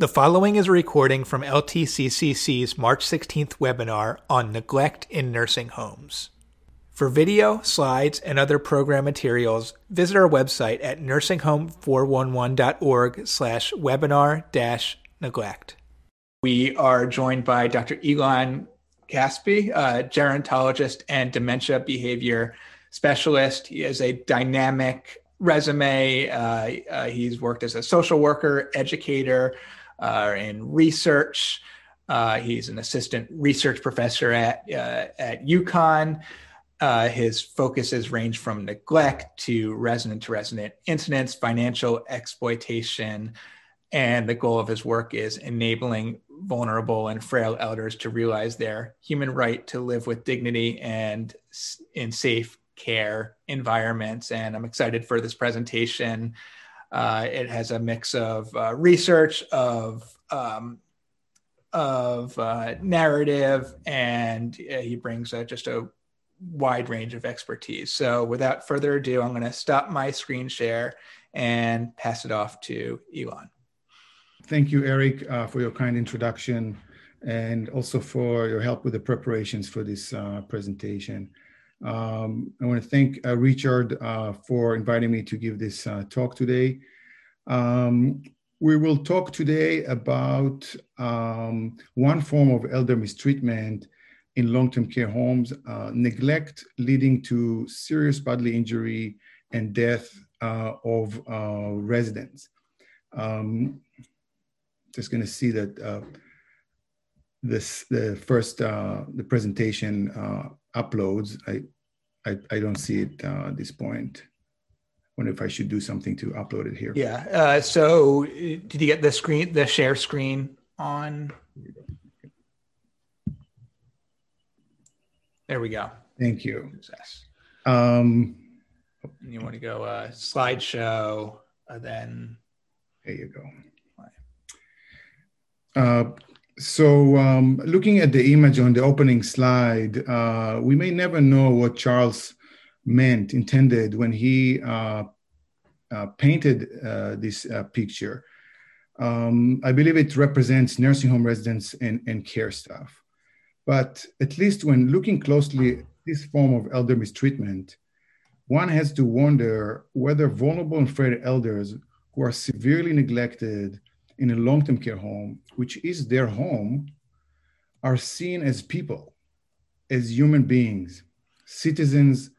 The following is a recording from LTCCC's March 16th webinar on neglect in nursing homes. For video, slides, and other program materials, visit our website at nursinghome411.org slash webinar dash neglect. We are joined by Dr. Eilon Caspi, a gerontologist and dementia behavior specialist. He is a dynamic resume. Uh, uh, he's worked as a social worker, educator, uh, in research. Uh, he's an assistant research professor at uh, at UConn. Uh, his focuses range from neglect to resident to resident incidents, financial exploitation, and the goal of his work is enabling vulnerable and frail elders to realize their human right to live with dignity and in safe care environments. And I'm excited for this presentation. Uh, it has a mix of uh, research, of um, of uh, narrative, and uh, he brings just a wide range of expertise. So, without further ado, I'm going to stop my screen share and pass it off to Eilon. Thank you, Eric, uh, for your kind introduction and also for your help with the preparations for this uh, presentation. Um, I want to thank uh, Richard uh, for inviting me to give this uh, talk today. Um, we will talk today about um, one form of elder mistreatment in long-term care homes, uh, neglect leading to serious bodily injury and death uh, of uh, residents. Um, just going to see that this the first the presentation uploads. I, I, I don't see it uh, at this point. Wonder if I should do something to upload it here. Yeah. Uh, so did you get the screen, the share screen on? There we go. Thank you. Um, you want to go uh, slideshow, uh, then. There you go. Uh, so, um, looking at the image on the opening slide, uh, we may never know what Charles meant, intended when he uh, uh, painted uh, this uh, picture. Um, I believe it represents nursing home residents and, and care staff. But at least when looking closely at this form of elder mistreatment, one has to wonder whether vulnerable and frail elders who are severely neglected in a long term care home, which is their home, are seen as people, as human beings, citizens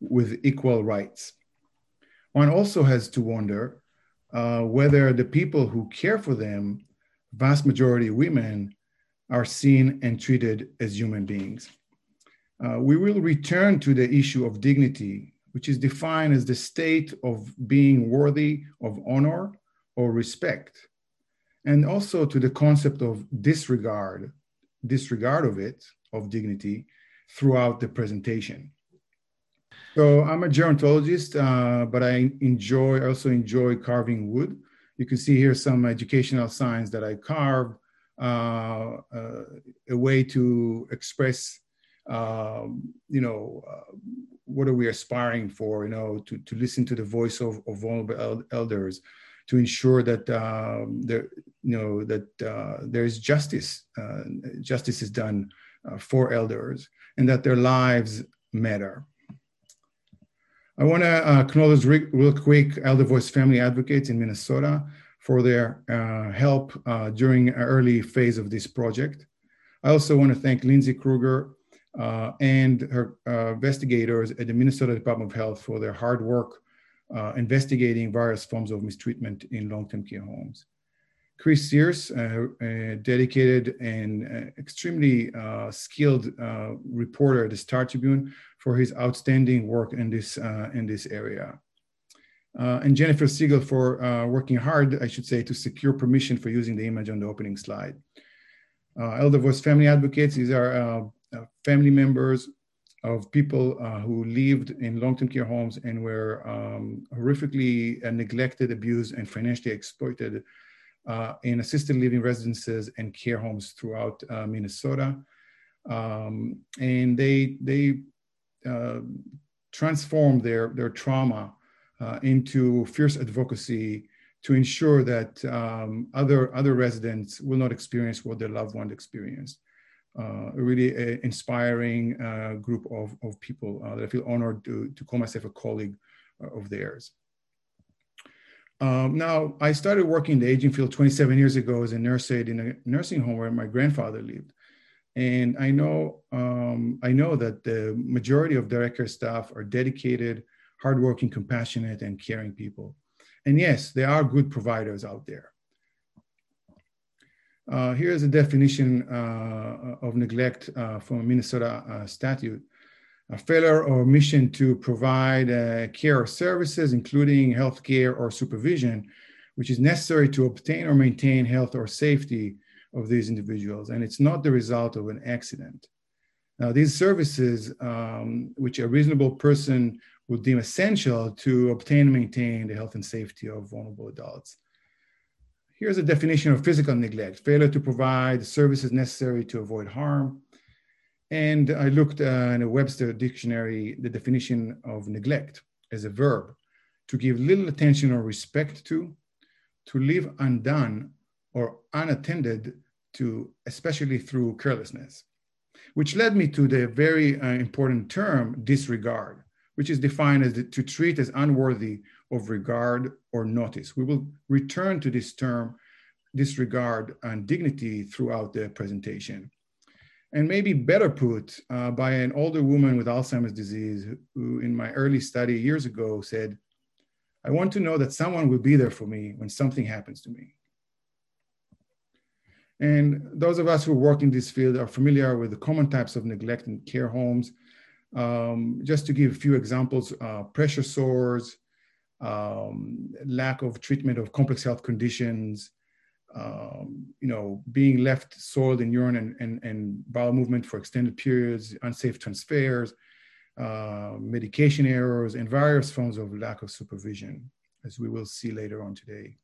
with equal rights. One also has to wonder uh, whether the people who care for them, vast majority women, are seen and treated as human beings. Uh, we will return to the issue of dignity, which is defined as the state of being worthy of honor or respect and also to the concept of disregard, disregard of it, of dignity, throughout the presentation. So I'm a gerontologist, uh, but I enjoy also enjoy carving wood. You can see here some educational signs that I carve, uh, uh, a way to express, um, you know, uh, what are we aspiring for? You know, to to listen to the voice of, of vulnerable elders, to ensure that um, there, you know, that uh, there is justice, uh, justice is done uh, for elders, and that their lives matter. I want to uh, acknowledge re- real quick Elder Voice Family Advocates in Minnesota for their uh, help uh, during an early phase of this project. I also want to thank Lindsay Kruger and her investigators at the Minnesota Department of Health for their hard work uh, investigating various forms of mistreatment in long-term care homes. Chris Serres, uh, a dedicated and uh, extremely uh, skilled uh, reporter at the Star Tribune, for his outstanding work in this in this area. and Jennifer Siegel for working hard, I should say, to secure permission for using the image on the opening slide. Elder Voice Family Advocates, these are family members of people uh, who lived in long-term care homes and were um, horrifically uh, neglected, abused, and financially exploited uh, in assisted living residences and care homes throughout uh, Minnesota. Um, and they they uh, transformed their their trauma uh, into fierce advocacy to ensure that um, other, other residents will not experience what their loved one experienced. Uh, a really uh, inspiring uh, group of, of people that I feel honored to, to call myself a colleague of theirs. Um, now, I started working in the aging field 27 years ago as a nurse aide in a nursing home where my grandfather lived. And I know, um, I know that the majority of direct care staff are dedicated, hardworking, compassionate, and caring people. And yes, there are good providers out there. Uh, here's a definition uh, of neglect uh, from a Minnesota uh, statute. A failure or omission to provide uh, care or services, including health care or supervision, which is necessary to obtain or maintain health or safety of these individuals. And it's not the result of an accident. Now, these services, um, which a reasonable person would deem essential to obtain and maintain the health and safety of vulnerable adults. Here's a definition of physical neglect failure to provide services necessary to avoid harm. And I looked uh, in a Webster dictionary, the definition of neglect as a verb to give little attention or respect to, to leave undone or unattended to, especially through carelessness, which led me to the very uh, important term disregard, which is defined as the, to treat as unworthy of regard or notice. We will return to this term, disregard and dignity throughout the presentation. And maybe better put uh, by an older woman with Alzheimer's disease who in my early study years ago said, I want to know that someone will be there for me when something happens to me. And those of us who work in this field are familiar with the common types of neglect in care homes. Um, just to give a few examples, uh, pressure sores, um, lack of treatment of complex health conditions, um, you know, being left soiled in urine and, and, and bowel movement for extended periods, unsafe transfers, uh, medication errors, and various forms of lack of supervision, as we will see later on today.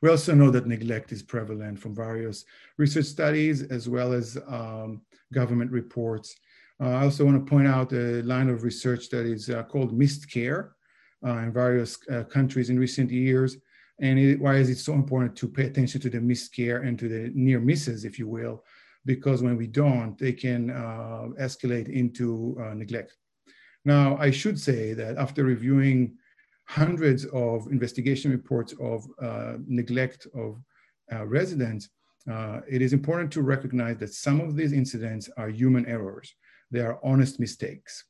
We also know that neglect is prevalent from various research studies as well as um, government reports. Uh, I also want to point out a line of research that is uh, called missed care, in various uh, countries in recent years. And it, why is it so important to pay attention to the missed care and to the near misses, if you will? Because when we don't, they can uh, escalate into uh, neglect. Now, I should say that after reviewing hundreds of investigation reports of uh, neglect of uh, residents, it is important to recognize that some of these incidents are human errors. They are honest mistakes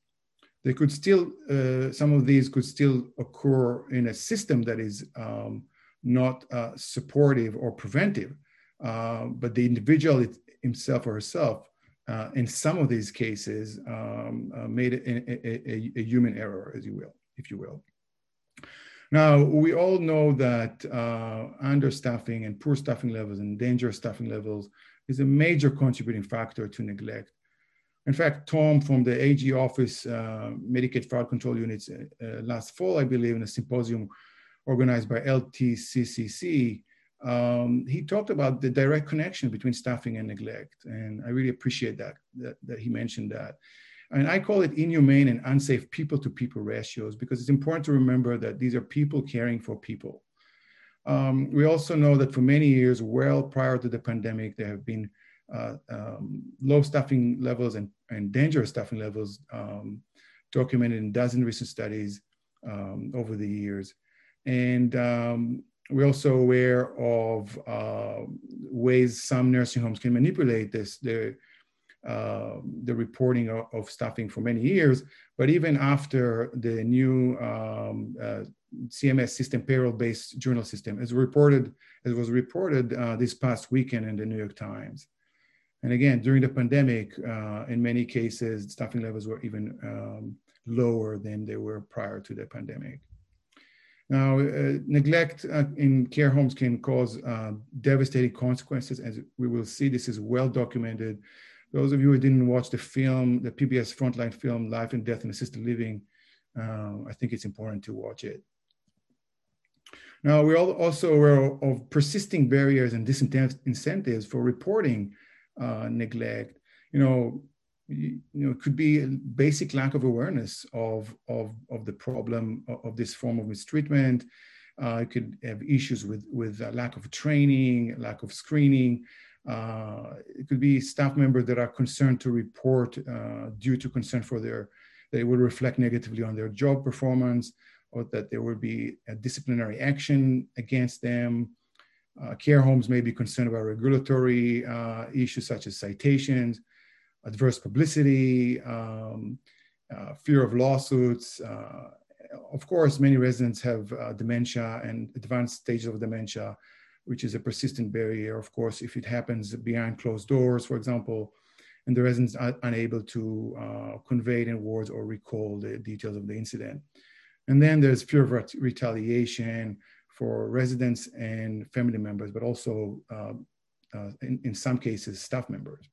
they could still, uh, some of these could still occur in a system that is um, not uh, supportive or preventive, uh, but the individual himself or herself, uh, in some of these cases, um, uh, made a, a, a, human error, as you will, if you will. Now, we all know that uh, understaffing and poor staffing levels and dangerous staffing levels is a major contributing factor to neglect in fact, Tom from the AG office, uh, Medicaid Fraud Control Units, uh, uh, last fall, I believe, in a symposium organized by LTCCC, um, he talked about the direct connection between staffing and neglect. And I really appreciate that, that, that he mentioned that. And I call it inhumane and unsafe people to people ratios because it's important to remember that these are people caring for people. Um, we also know that for many years, well prior to the pandemic, there have been uh, um, low staffing levels and, and dangerous staffing levels um, documented in dozen recent studies um, over the years. And um, we're also aware of uh, ways some nursing homes can manipulate this, the, uh, the reporting of, of, staffing for many years. But even after the new um, uh, CMS system, payroll-based journal system, as reported, as was reported uh, this past weekend in the New York Times. And again, during the pandemic, uh, in many cases, staffing levels were even um, lower than they were prior to the pandemic. Now, uh, neglect uh, in care homes can cause uh, devastating consequences, as we will see. This is well documented. Those of you who didn't watch the film, the PBS Frontline film, Life and Death in Assisted Living, uh, I think it's important to watch it. Now, we're also aware of persisting barriers and disincentives for reporting uh, neglect, you know, you, you, know, it could be a basic lack of awareness of, of, of the problem of, of this form of mistreatment. Uh, it could have issues with, with lack of training, lack of screening. Uh, it could be staff members that are concerned to report uh, due to concern for their, they will reflect negatively on their job performance or that there will be a disciplinary action against them. Uh, care homes may be concerned about regulatory uh, issues such as citations, adverse publicity, um, uh, fear of lawsuits. Uh, of course, many residents have uh, dementia and advanced stages of dementia, which is a persistent barrier. Of course, if it happens behind closed doors, for example, and the residents are unable to uh, convey it in words or recall the details of the incident. And then there's fear of retaliation for residents and family members, but also uh, uh, in, in some cases, staff members.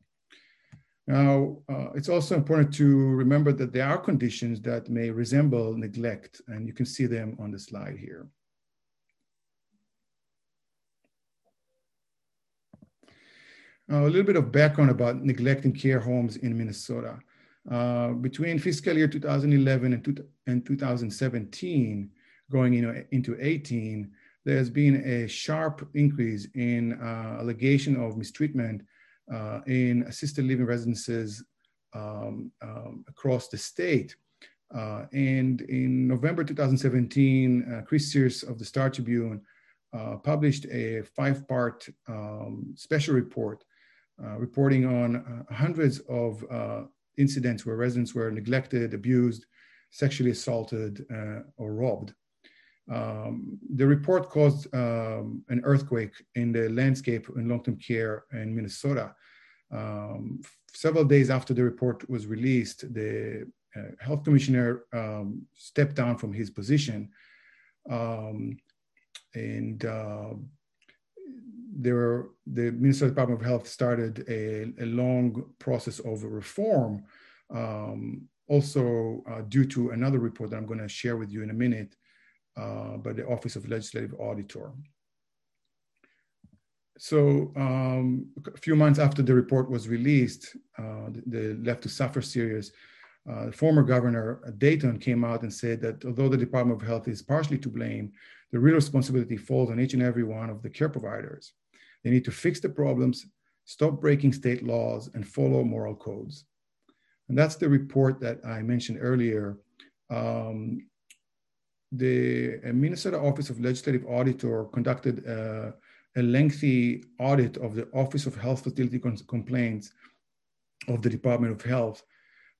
Now, uh, it's also important to remember that there are conditions that may resemble neglect, and you can see them on the slide here. A little bit of background about neglect in care homes in Minnesota. Uh, between fiscal year 2011 and, two, and 2017, going into 18, there's been a sharp increase in uh, allegation of mistreatment uh, in assisted living residences um, um, across the state. Uh, and in November 2017, uh, Chris Serres of the Star Tribune uh, published a five part um, special report uh, reporting on hundreds of incidents where residents were neglected, abused, sexually assaulted, or robbed. Um, the report caused um, an earthquake in the landscape in long-term care in Minnesota. Um, several days after the report was released, the uh, health commissioner um, stepped down from his position, um, and uh, there were, the Minnesota Department of Health started a, a long process of reform. Um, also, uh, due to another report that I'm going to share with you in a minute, uh, by the Office of Legislative Auditor. So um, a few months after the report was released, uh, the, the, Left to Suffer series, uh, former governor Dayton came out and said that although the Department of Health is partially to blame, the real responsibility falls on each and every one of the care providers. They need to fix the problems, stop breaking state laws, and follow moral codes. And that's the report that I mentioned earlier. Um, the Minnesota Office of Legislative Auditor conducted uh, a lengthy audit of the Office of Health Facility Complaints of the Department of Health.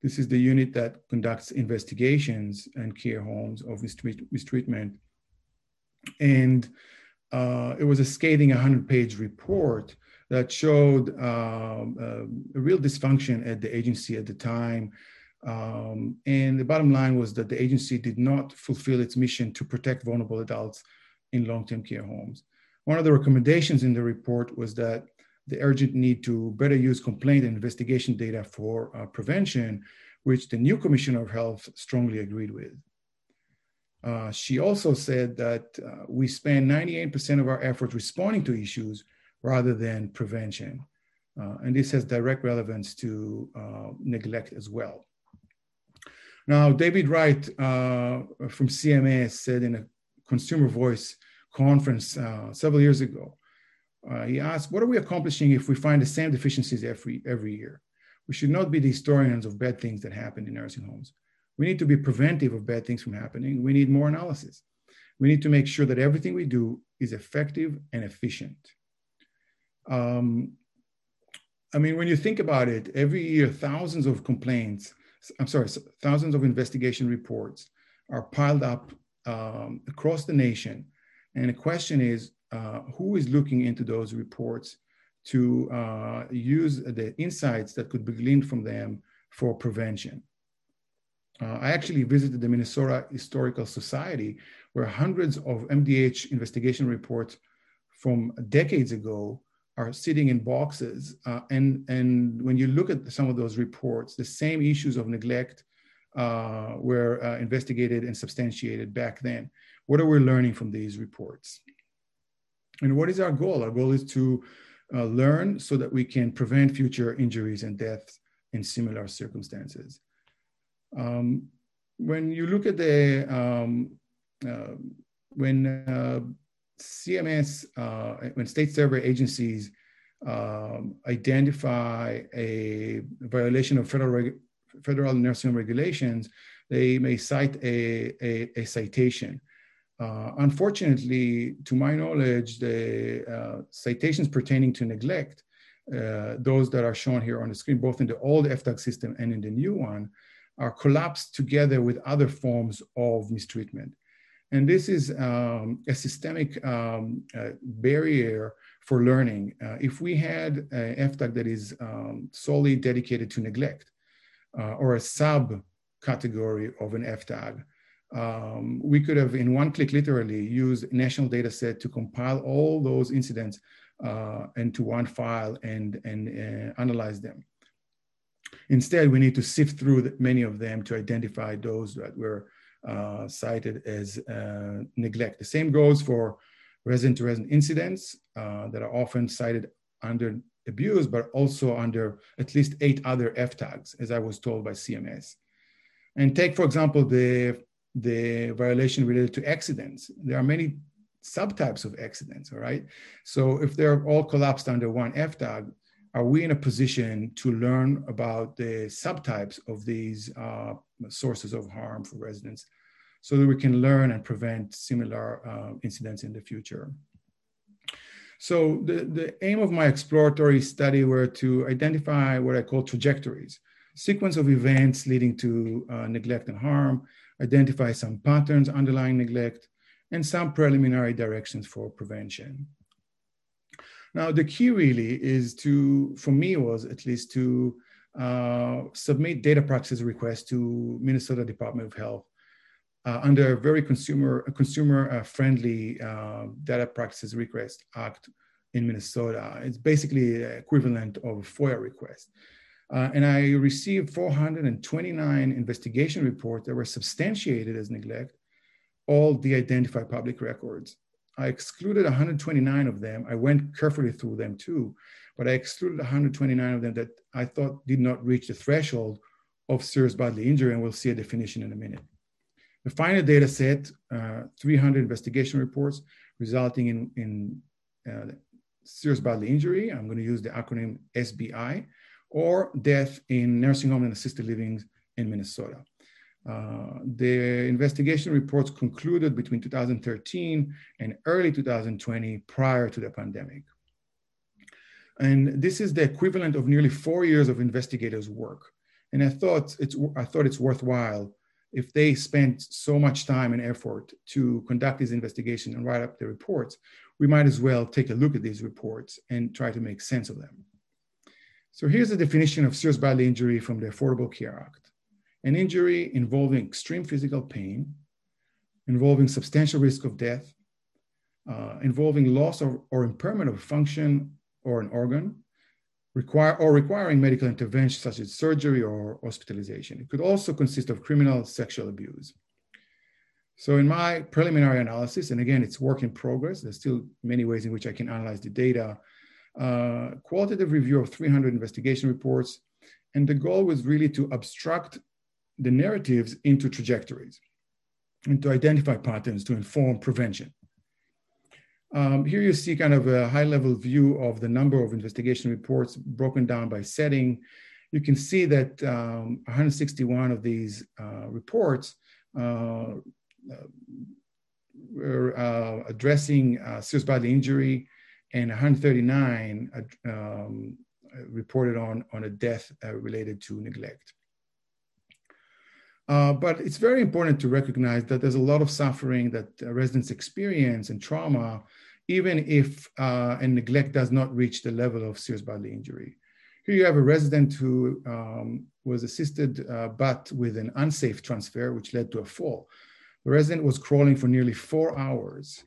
This is the unit that conducts investigations and care homes of mistreat mistreatment. And uh, it was a scathing 100 page report that showed um, uh, a real dysfunction at the agency at the time um, and the bottom line was that the agency did not fulfill its mission to protect vulnerable adults in long term care homes. One of the recommendations in the report was that the urgent need to better use complaint and investigation data for uh, prevention, which the new Commissioner of Health strongly agreed with. Uh, she also said that uh, we spend 98% of our efforts responding to issues rather than prevention. Uh, and this has direct relevance to uh, neglect as well. Now, David Wright uh, from CMS said in a consumer voice conference uh, several years ago, uh, he asked, what are we accomplishing if we find the same deficiencies every, every year? We should not be the historians of bad things that happen in nursing homes. We need to be preventive of bad things from happening. We need more analysis. We need to make sure that everything we do is effective and efficient. Um, I mean, when you think about it, every year, thousands of complaints I'm sorry, thousands of investigation reports are piled up um, across the nation. And the question is, uh, who is looking into those reports to uh, use the insights that could be gleaned from them for prevention? Uh, I actually visited the Minnesota Historical Society, where hundreds of MDH investigation reports from decades ago are sitting in boxes. Uh, and, and when you look at some of those reports, the same issues of neglect uh, were uh, investigated and substantiated back then. What are we learning from these reports? And what is our goal? Our goal is to uh, learn so that we can prevent future injuries and deaths in similar circumstances. Um, when you look at the um, uh, when uh, CMS, uh, when state survey agencies um, identify a violation of federal, reg- federal nursing regulations, they may cite a, a, a citation. Uh, unfortunately, to my knowledge, the uh, citations pertaining to neglect, uh, those that are shown here on the screen, both in the old F-tag system and in the new one, are collapsed together with other forms of mistreatment. And this is um, a systemic um, uh, barrier for learning. Uh, if we had a F-tag that is um, solely dedicated to neglect uh, or a subcategory of an F-tag, um, we could have in one click literally used national data set to compile all those incidents uh, into one file and, and uh, analyze them. Instead, we need to sift through many of them to identify those that were uh, cited as uh, neglect. The same goes for resident to resident incidents uh, that are often cited under abuse, but also under at least eight other F tags, as I was told by CMS. And take, for example, the, the violation related to accidents. There are many subtypes of accidents, all right? So if they're all collapsed under one FTAG, are we in a position to learn about the subtypes of these uh, sources of harm for residents so that we can learn and prevent similar uh, incidents in the future? So the, the aim of my exploratory study were to identify what I call trajectories, sequence of events leading to uh, neglect and harm, identify some patterns underlying neglect, and some preliminary directions for prevention. Now, the key really is to, for me, was at least to uh, submit data practices requests to Minnesota Department of Health uh, under a very consumer consumer uh, friendly uh, data practices request act in Minnesota. It's basically equivalent of a FOIA request. Uh, and I received 429 investigation reports that were substantiated as neglect, all de-identified public records. I excluded 129 of them. I went carefully through them too, but I excluded 129 of them that I thought did not reach the threshold of serious bodily injury, and we'll see a definition in a minute. The final data set, uh, 300 investigation reports resulting in, in uh, serious bodily injury. I'm going to use the acronym SBI, or death in nursing home and assisted living in Minnesota. Uh, the investigation reports concluded between 2013 and early 2020 prior to the pandemic. And this is the equivalent of nearly four years of investigators' work. And I thought it's, I thought it's worthwhile if they spent so much time and effort to conduct this investigation and write up the reports, we might as well take a look at these reports and try to make sense of them. So here's the definition of serious bodily injury from the Affordable Care Act an injury involving extreme physical pain, involving substantial risk of death, uh, involving loss or, or impairment of function or an organ, require, or requiring medical intervention such as surgery or hospitalization. It could also consist of criminal sexual abuse. So in my preliminary analysis, and again, it's work in progress, there's still many ways in which I can analyze the data, uh, qualitative review of 300 investigation reports, and the goal was really to abstract the narratives into trajectories and to identify patterns to inform prevention. Um, here you see kind of a high level view of the number of investigation reports broken down by setting. You can see that um, 161 of these uh, reports uh, were uh, addressing uh, serious bodily injury and 139 uh, um, reported on, on a death uh, related to neglect. Uh, but it's very important to recognize that there's a lot of suffering that uh, residents experience and trauma, even if uh, and neglect does not reach the level of serious bodily injury. Here you have a resident who um, was assisted uh, but with an unsafe transfer, which led to a fall. The resident was crawling for nearly four hours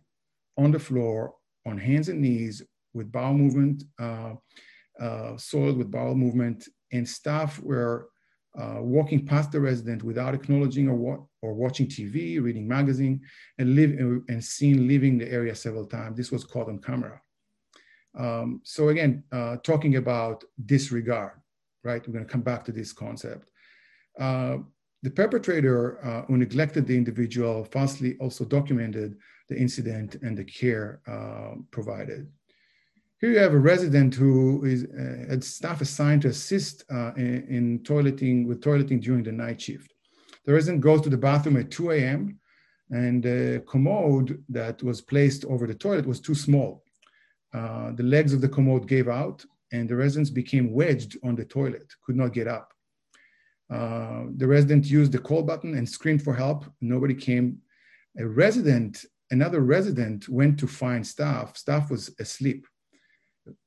on the floor, on hands and knees, with bowel movement, uh, soiled with bowel movement, and staff were uh, walking past the resident without acknowledging or, or watching TV, reading magazine, and, live, and seen leaving the area several times. This was caught on camera. Um, so again, uh, talking about disregard, right? We're going to come back to this concept. Uh, The perpetrator uh, who neglected the individual falsely also documented the incident and the care uh, provided. Here you have a resident who is uh, had staff assigned to assist uh, in, in, toileting with toileting during the night shift. The resident goes to the bathroom at 2 a.m. and the commode that was placed over the toilet was too small. Uh, the legs of the commode gave out and the residents became wedged on the toilet, could not get up. Uh, the resident used the call button and screamed for help. Nobody came. A resident, another resident went to find staff. Staff was asleep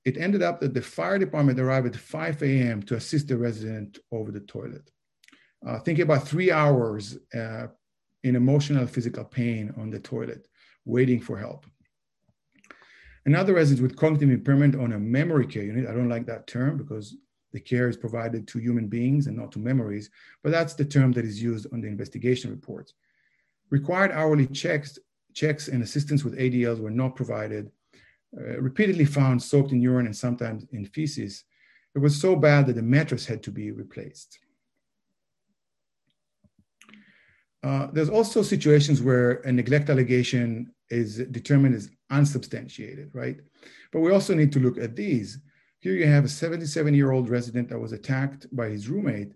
it ended up that the fire department arrived at 5 a.m. to assist the resident over the toilet. Uh, thinking about three hours uh, in emotional physical pain on the toilet, waiting for help. Another resident with cognitive impairment on a memory care unit. I don't like that term because the care is provided to human beings and not to memories, but that's the term that is used on the investigation reports. Required hourly checks, checks and assistance with ADLs were not provided uh, repeatedly found soaked in urine and sometimes in feces. It was so bad that the mattress had to be replaced. Uh, there's also situations where a neglect allegation is determined as unsubstantiated, right? But we also need to look at these. Here you have a 77 year old resident that was attacked by his roommate,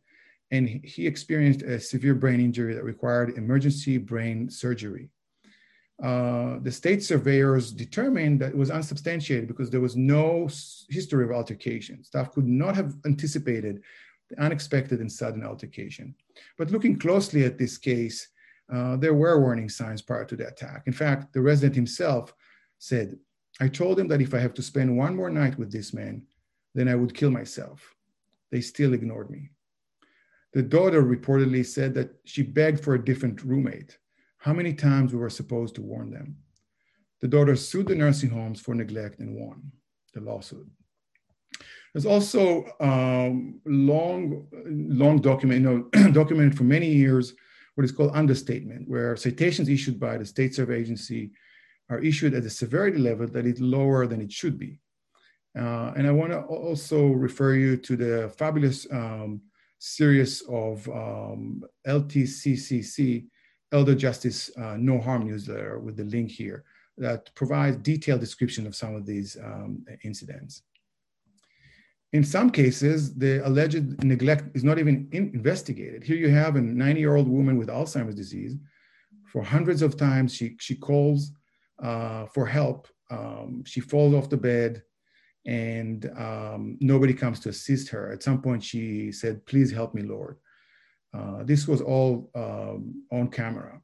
and he experienced a severe brain injury that required emergency brain surgery. Uh, the state surveyors determined that it was unsubstantiated because there was no history of altercation. Staff could not have anticipated the unexpected and sudden altercation. But looking closely at this case, uh, there were warning signs prior to the attack. In fact, the resident himself said, I told him that if I have to spend one more night with this man, then I would kill myself. They still ignored me. The daughter reportedly said that she begged for a different roommate how many times we were supposed to warn them. The daughter sued the nursing homes for neglect and won the lawsuit. There's also um, long, long document, you know, documented for many years, what is called understatement, where citations issued by the state survey agency are issued at a severity level that is lower than it should be. Uh, and I want to also refer you to the fabulous um, series of um, LTCCC Elder Justice uh, No Harm newsletter with the link here that provides detailed description of some of these um, incidents. In some cases, the alleged neglect is not even in investigated. Here you have a 90 year old woman with Alzheimer's disease. For hundreds of times, she, she calls uh, for help. Um, she falls off the bed and um, nobody comes to assist her. At some point, she said, Please help me, Lord. Uh, this was all um, on camera.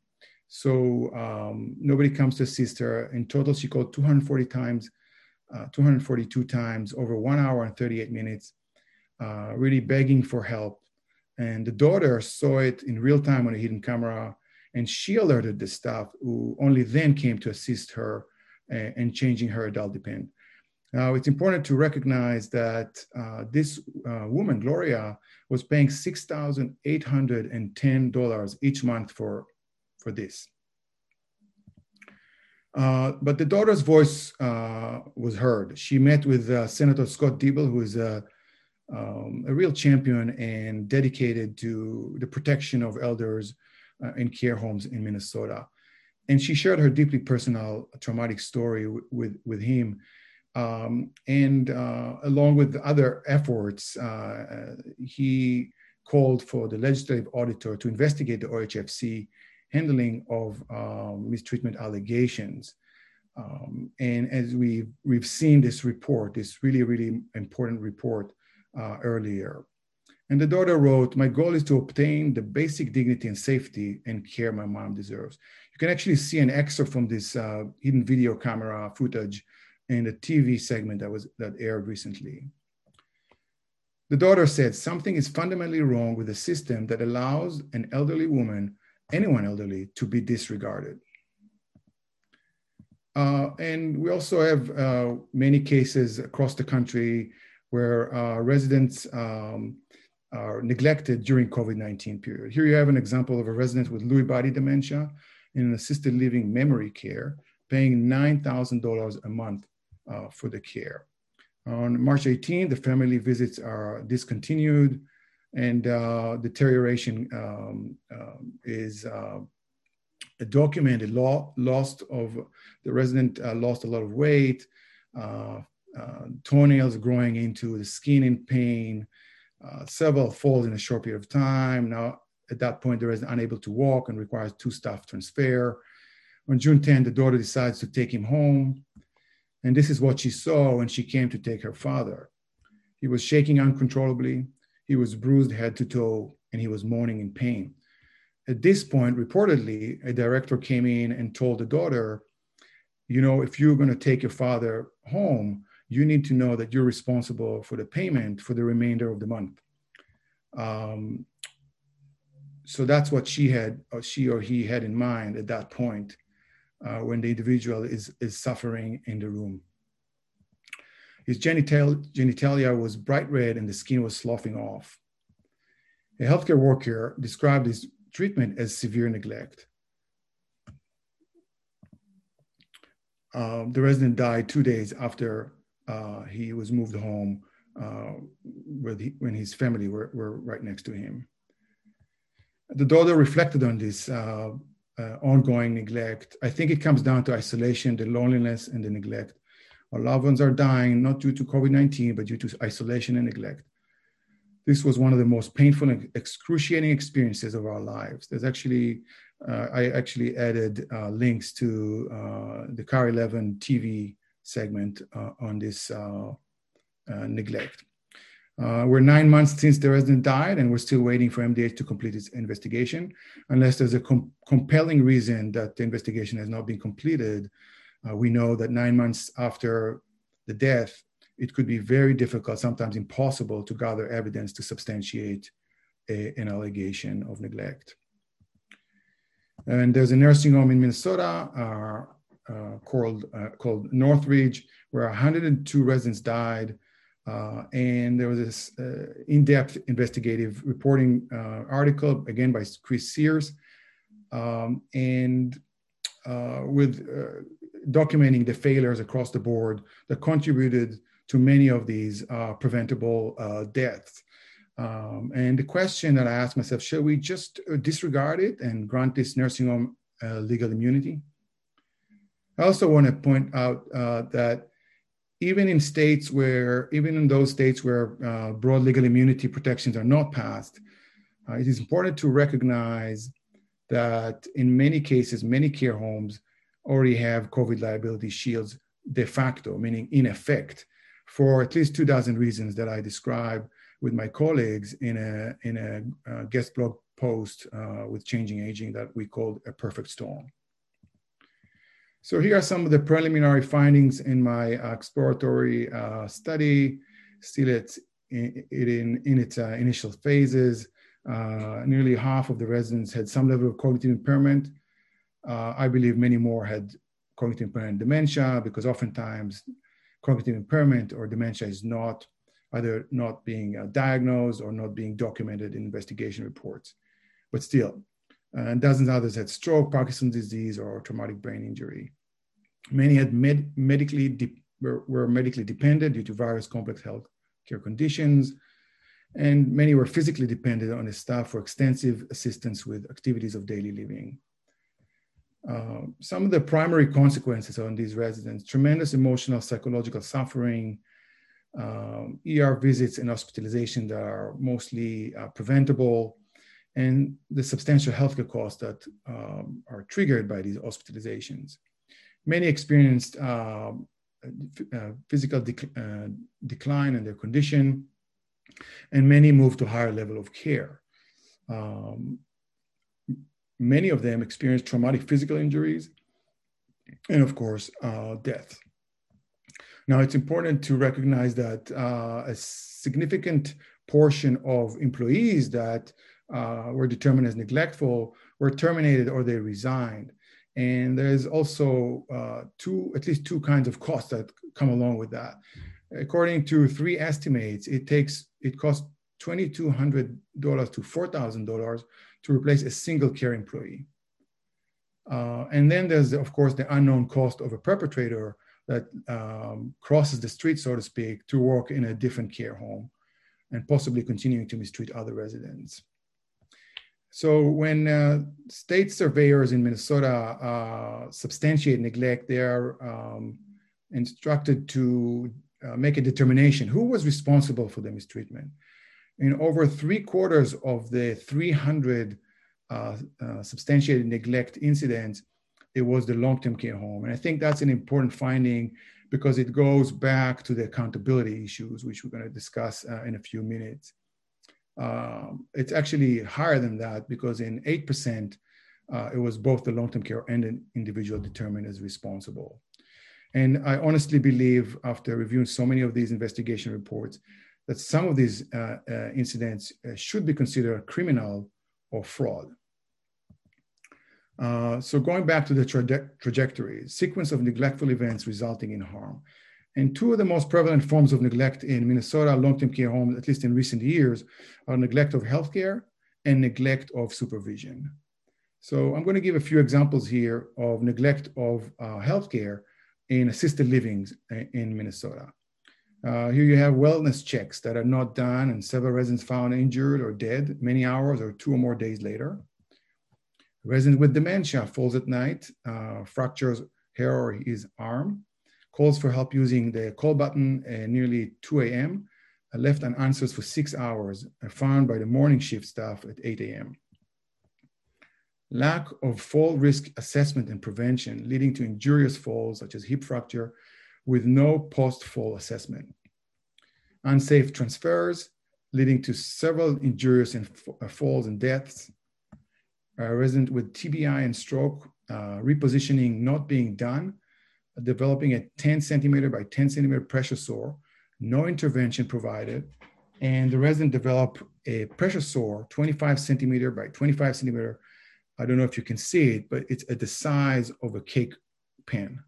So um, nobody comes to assist her. In total, she called 240 times, uh, 242 times over one hour and 38 minutes, uh, really begging for help. And the daughter saw it in real time on a hidden camera, and she alerted the staff, who only then came to assist her in changing her adult depend. Now, it's important to recognize that uh, this uh, woman, Gloria, was paying $6,810 each month for, for this. Uh, but the daughter's voice uh, was heard. She met with uh, Senator Scott Dibble, who is a, um, a, real champion and dedicated to the protection of elders uh, in care homes in Minnesota. And she shared her deeply personal traumatic story with, with him um, and uh, along with other efforts, uh, he called for the legislative auditor to investigate the OHFC handling of um, mistreatment allegations. Um, and as we, we've seen this report, this really, really important report uh, earlier. And the daughter wrote, My goal is to obtain the basic dignity and safety and care my mom deserves. You can actually see an excerpt from this uh, hidden video camera footage in a TV segment that was that aired recently. The daughter said something is fundamentally wrong with a system that allows an elderly woman, anyone elderly, to be disregarded. Uh, and we also have uh, many cases across the country where uh, residents um, are neglected during COVID-19 period. Here you have an example of a resident with Lewy body dementia in an assisted living memory care, paying $9,000 a month for the care. On March 18, the family visits are discontinued and uh, deterioration um, um is uh, documented. Lost of the resident uh, lost a lot of weight, uh, toenails growing into the skin in pain, several falls in a short period of time. Now, at that point, the resident unable to walk and requires two staff transfer. On June 10, the daughter decides to take him home. And this is what she saw when she came to take her father. He was shaking uncontrollably. He was bruised head to toe, and he was moaning in pain. At this point, reportedly, a director came in and told the daughter, You know, if you're going to take your father home, you need to know that you're responsible for the payment for the remainder of the month. Um, so that's what she had, or she or he had in mind at that point uh, when the individual is, is suffering in the room. His genital, genitalia was bright red and the skin was sloughing off. A healthcare worker described his treatment as severe neglect. Um, the resident died two days after uh, he was moved home uh, he, when his family were, were right next to him. The daughter reflected on this uh, ongoing neglect. I think it comes down to isolation, the loneliness, and the neglect. Our loved ones are dying not due to COVID 19, but due to isolation and neglect. This was one of the most painful and excruciating experiences of our lives. There's actually, uh, I actually added uh, links to uh, the KARE 11 TV segment uh, on this uh, neglect. Uh, we're nine months since the resident died, and we're still waiting for MDH to complete its investigation. Unless there's a com- compelling reason that the investigation has not been completed, uh, we know that nine months after the death, it could be very difficult, sometimes impossible, to gather evidence to substantiate a, an allegation of neglect. And there's a nursing home in Minnesota uh, uh called, uh, called Northridge, where 102 residents died uh, and there was this uh, in-depth investigative reporting uh, article, again by Chris Serres, um, and uh, with uh, documenting the failures across the board that contributed to many of these uh, preventable deaths. Um, and the question that I asked myself, should we just disregard it and grant this nursing home legal immunity? I also want to point out that even in states where, even in those states where uh, broad legal immunity protections are not passed, uh, it is important to recognize that in many cases, many care homes already have COVID liability shields de facto, meaning in effect, for at least two dozen reasons that I describe with my colleagues in a, in a uh, guest blog post uh, with Changing Aging that we called A Perfect Storm. So here are some of the preliminary findings in my exploratory uh, study. Still, it's in, in, in its uh, initial phases. Uh, nearly half of the residents had some level of cognitive impairment. Uh, I believe many more had cognitive impairment dementia because oftentimes cognitive impairment or dementia is not either not being uh, diagnosed or not being documented in investigation reports. But still, and dozens others had stroke, Parkinson's disease, or traumatic brain injury. Many had med- medically de- were, medically dependent due to various complex health care conditions, and many were physically dependent on the staff for extensive assistance with activities of daily living. Uh, some of the primary consequences on these residents tremendous emotional, psychological suffering, um, ER visits and hospitalization that are mostly uh, preventable, and the substantial healthcare costs that um, are triggered by these hospitalizations. Many experienced uh, uh, physical dec- uh, decline in their condition, and many moved to higher level of care. Um, many of them experienced traumatic physical injuries, and of course, uh, death. Now, it's important to recognize that uh, a significant portion of employees that uh, were determined as neglectful were terminated or they resigned. And there's also uh, two, at least two kinds of costs that come along with that. According to three estimates, it takes, it costs $2,200 to $4,000 to replace a single care employee. Uh, and then there's, of course, the unknown cost of a perpetrator that um, crosses the street, so to speak, to work in a different care home. and possibly continuing to mistreat other residents. So when uh, state surveyors in Minnesota uh, substantiate neglect, they are um, instructed to uh, make a determination who was responsible for the mistreatment. In over three quarters of the 300 uh, uh, substantiated neglect incidents, it was the long-term care home. And I think that's an important finding because it goes back to the accountability issues, which we're going to discuss uh, in a few minutes. Um, it's actually higher than that because in 8%, uh, it was both the long-term care and an individual determined as responsible. And I honestly believe, after reviewing so many of these investigation reports, that some of these uh, uh, incidents uh, should be considered criminal or fraud. Uh, so going back to the traje trajectory, sequence of neglectful events resulting in harm. And two of the most prevalent forms of neglect in Minnesota long-term care homes, at least in recent years, are neglect of healthcare and neglect of supervision. So I'm going to give a few examples here of neglect of uh, healthcare in assisted livings in Minnesota. Uh, here you have wellness checks that are not done and several residents found injured or dead many hours or two or more days later. Resident with dementia falls at night, uh, fractures her or his arm, calls for help using the call button at nearly 2 a.m., uh, left unanswered for six hours, uh, found by the morning shift staff at 8 a.m. Lack of fall risk assessment and prevention leading to injurious falls such as hip fracture with no post-fall assessment. Unsafe transfers leading to several injurious and uh, falls and deaths. A resident with TBI and stroke, uh, repositioning not being done, developing a 10 centimeter by 10 centimeter pressure sore, no intervention provided, and the resident developed a pressure sore 25 centimeter by 25 centimeter. I don't know if you can see it, but it's at the size of a cake pan.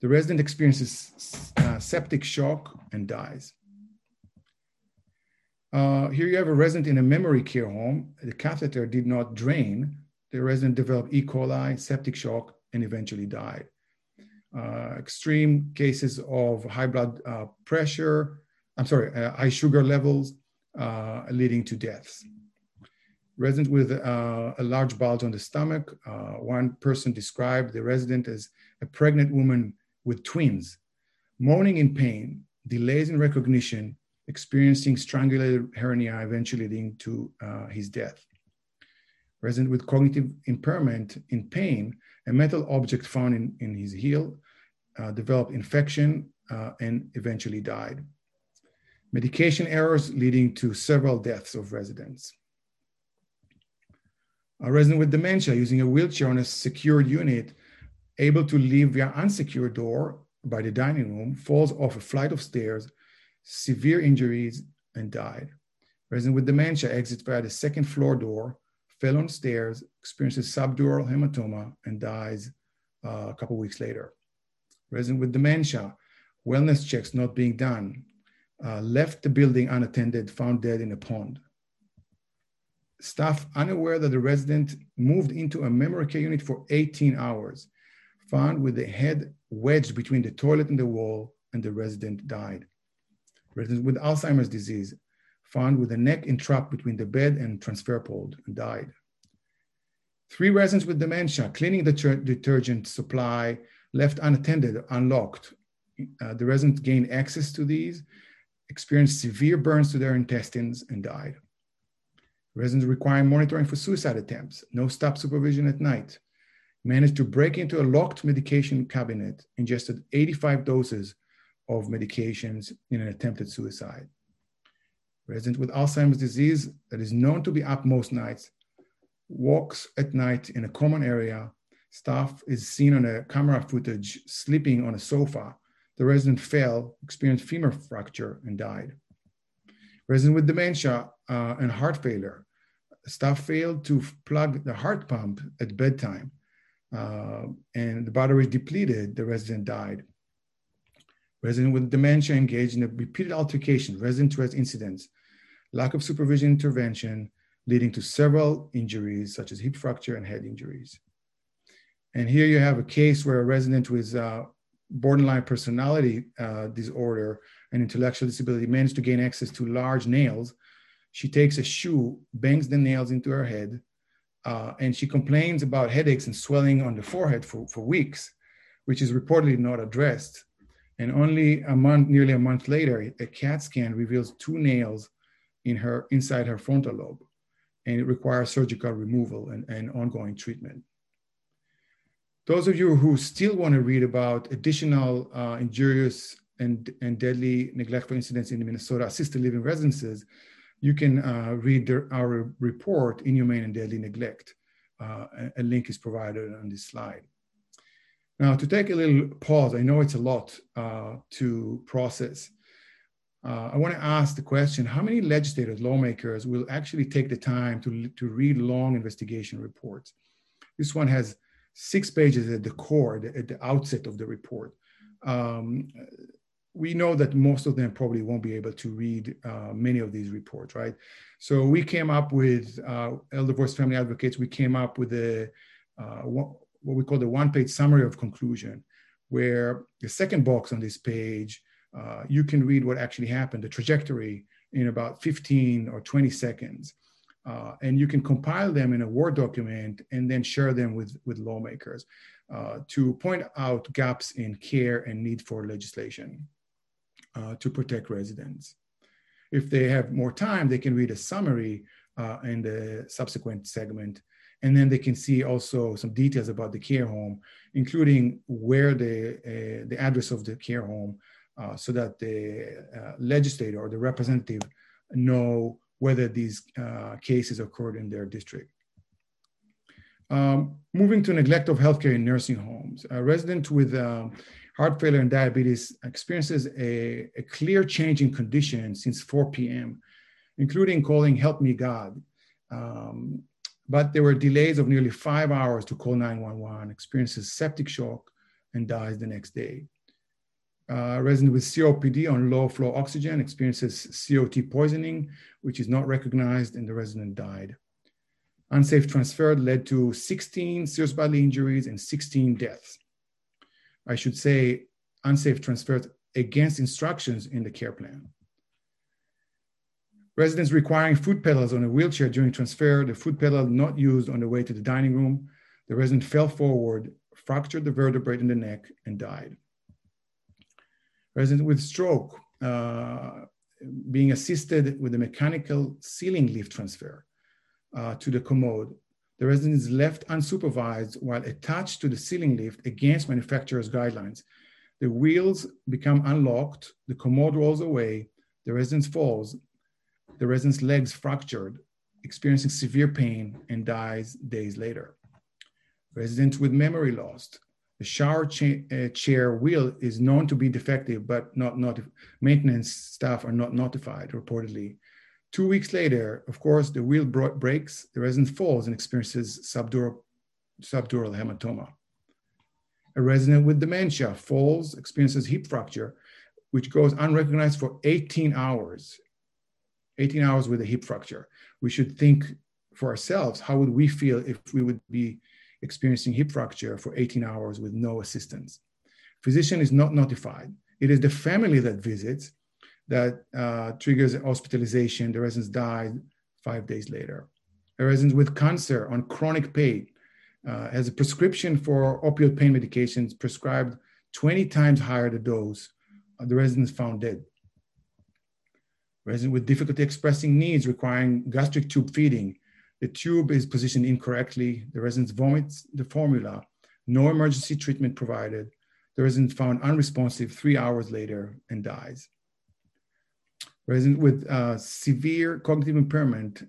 The resident experiences uh, septic shock and dies. Uh, here you have a resident in a memory care home. The catheter did not drain. The resident developed E. coli, septic shock, and eventually died. Uh, extreme cases of high blood uh, pressure, I'm sorry, uh, high sugar levels uh, leading to deaths. Resident with uh, a large bulge on the stomach. one person described the resident as a pregnant woman with twins, moaning in pain, delays in recognition, experiencing strangulated hernia, eventually leading to uh, his death. Resident with cognitive impairment in pain, a metal object found in, in his heel uh, developed infection uh, and eventually died. Medication errors leading to several deaths of residents. A resident with dementia using a wheelchair on a secured unit able to leave via unsecured door by the dining room, falls off a flight of stairs, severe injuries, and died. Resident with dementia exits via the second floor door, fell on stairs, experiences subdural hematoma, and dies uh, a couple weeks later. Resident with dementia, wellness checks not being done, uh, left the building unattended, found dead in a pond. Staff unaware that the resident moved into a memory care unit for 18 hours found with the head wedged between the toilet and the wall, and the resident died. Resident with Alzheimer's disease found with the neck entrapped between the bed and transfer pole and died. Three residents with dementia cleaning the detergent supply left unattended, unlocked. Uh, the residents gained access to these, experienced severe burns to their intestines, and died. Residents requiring monitoring for suicide attempts, no stop supervision at night, managed to break into a locked medication cabinet, ingested 85 doses of medications in an attempted suicide. Resident with Alzheimer's disease that is known to be up most nights walks at night in a common area. Staff is seen on a camera footage sleeping on a sofa. The resident fell, experienced femur fracture, and died. Resident with dementia uh, and heart failure. Staff failed to plug the heart pump at bedtime uh, and the battery depleted, the resident died. Resident with dementia engaged in a repeated altercation, resident to resident incidents, lack of supervision intervention, leading to several injuries such as hip fracture and head injuries. And here you have a case where a resident with uh, borderline personality uh, disorder and intellectual disability managed to gain access to large nails. She takes a shoe, bangs the nails into her head, uh, and she complains about headaches and swelling on the forehead for, for weeks, which is reportedly not addressed. And only a month, nearly a month later, a CAT scan reveals two nails in her inside her frontal lobe, and it requires surgical removal and, and ongoing treatment. Those of you who still want to read about additional uh, injurious and, and deadly neglectful incidents in the Minnesota assisted living residences, you can uh, read our report, Inhumane and Deadly Neglect. Uh, a, a link is provided on this slide. Now, to take a little pause, I know it's a lot uh, to process. Uh, I want to ask the question, how many legislators, lawmakers will actually take the time to, to read long investigation reports? This one has six pages at the core, at the outset of the report. Um, we know that most of them probably won't be able to read uh, many of these reports, right? So we came up with uh, Elder Voice Family Advocates. We came up with a uh, what we call the one-page summary of conclusion, where the second box on this page, uh, you can read what actually happened, the trajectory in about 15 or 20 seconds. Uh, and you can compile them in a Word document and then share them with, with lawmakers uh, to point out gaps in care and need for legislation uh, to protect residents. If they have more time, they can read a summary uh, in the subsequent segment. And then they can see also some details about the care home, including where the, uh, the address of the care home, uh, so that the legislator or the representative know whether these uh, cases occurred in their district. Um, moving to neglect of healthcare in nursing homes. A resident with uh, heart failure and diabetes experiences a, a, clear change in condition since 4 p.m., including calling Help Me God. Um, but there were delays of nearly five hours to call 911, experiences septic shock, and dies the next day. Uh, resident with COPD on low flow oxygen experiences CO2 poisoning, which is not recognized, and the resident died. Unsafe transfer led to 16 serious bodily injuries and 16 deaths. I should say unsafe transfer against instructions in the care plan. Residents requiring foot pedals on a wheelchair during transfer, the foot pedal not used on the way to the dining room. The resident fell forward, fractured the vertebrae in the neck, and died resident with stroke uh, being assisted with a mechanical ceiling lift transfer uh, to the commode. The resident is left unsupervised while attached to the ceiling lift against manufacturer's guidelines. The wheels become unlocked, the commode rolls away, the resident falls, the resident's legs fractured, experiencing severe pain and dies days later. Resident with memory lost, the shower cha- uh, chair wheel is known to be defective, but not notif- maintenance staff are not notified reportedly. Two weeks later, of course, the wheel bro- breaks, the resident falls and experiences subdural, subdural hematoma. A resident with dementia falls, experiences hip fracture, which goes unrecognized for 18 hours. 18 hours with a hip fracture. We should think for ourselves, how would we feel if we would be experiencing hip fracture for 18 hours with no assistance. Physician is not notified. It is the family that visits that uh, triggers hospitalization. The resident died five days later. A resident with cancer on chronic pain uh, has a prescription for opioid pain medications prescribed 20 times higher the dose. Uh, the resident is found dead. Resident with difficulty expressing needs requiring gastric tube feeding the tube is positioned incorrectly. The resident vomits the formula. No emergency treatment provided. The resident found unresponsive three hours later and dies. Resident with uh, severe cognitive impairment,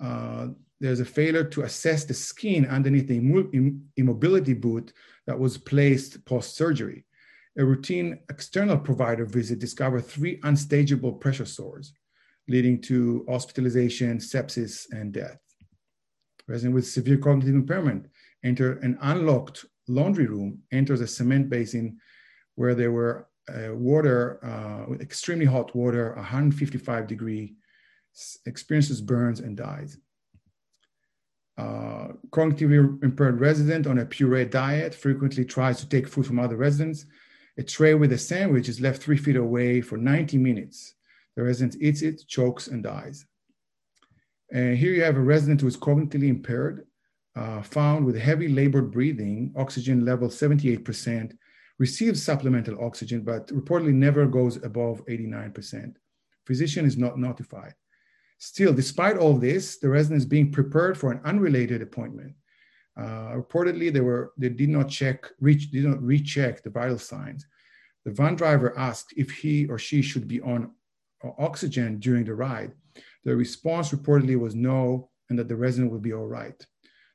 uh, there's a failure to assess the skin underneath the immobility boot that was placed post-surgery. A routine external provider visit discovered three unstageable pressure sores, leading to hospitalization, sepsis, and death resident with severe cognitive impairment enter an unlocked laundry room, enters a cement basin where there were uh, water, uh, extremely hot water, 155 degree, experiences burns and dies. Uh, cognitively impaired resident on a puree diet frequently tries to take food from other residents, A tray with a sandwich is left three feet away for 90 minutes. The resident eats it, chokes, and dies. And here you have a resident who is cognitively impaired, uh, found with heavy labored breathing, oxygen level 78%, receives supplemental oxygen, but reportedly never goes above 89%. Physician is not notified. Still, despite all this, the resident is being prepared for an unrelated appointment. Uh, reportedly, they were they did not check, reach, did not recheck the vital signs. The van driver asked if he or she should be on oxygen during the ride. The response reportedly was no, and that the resident would be all right.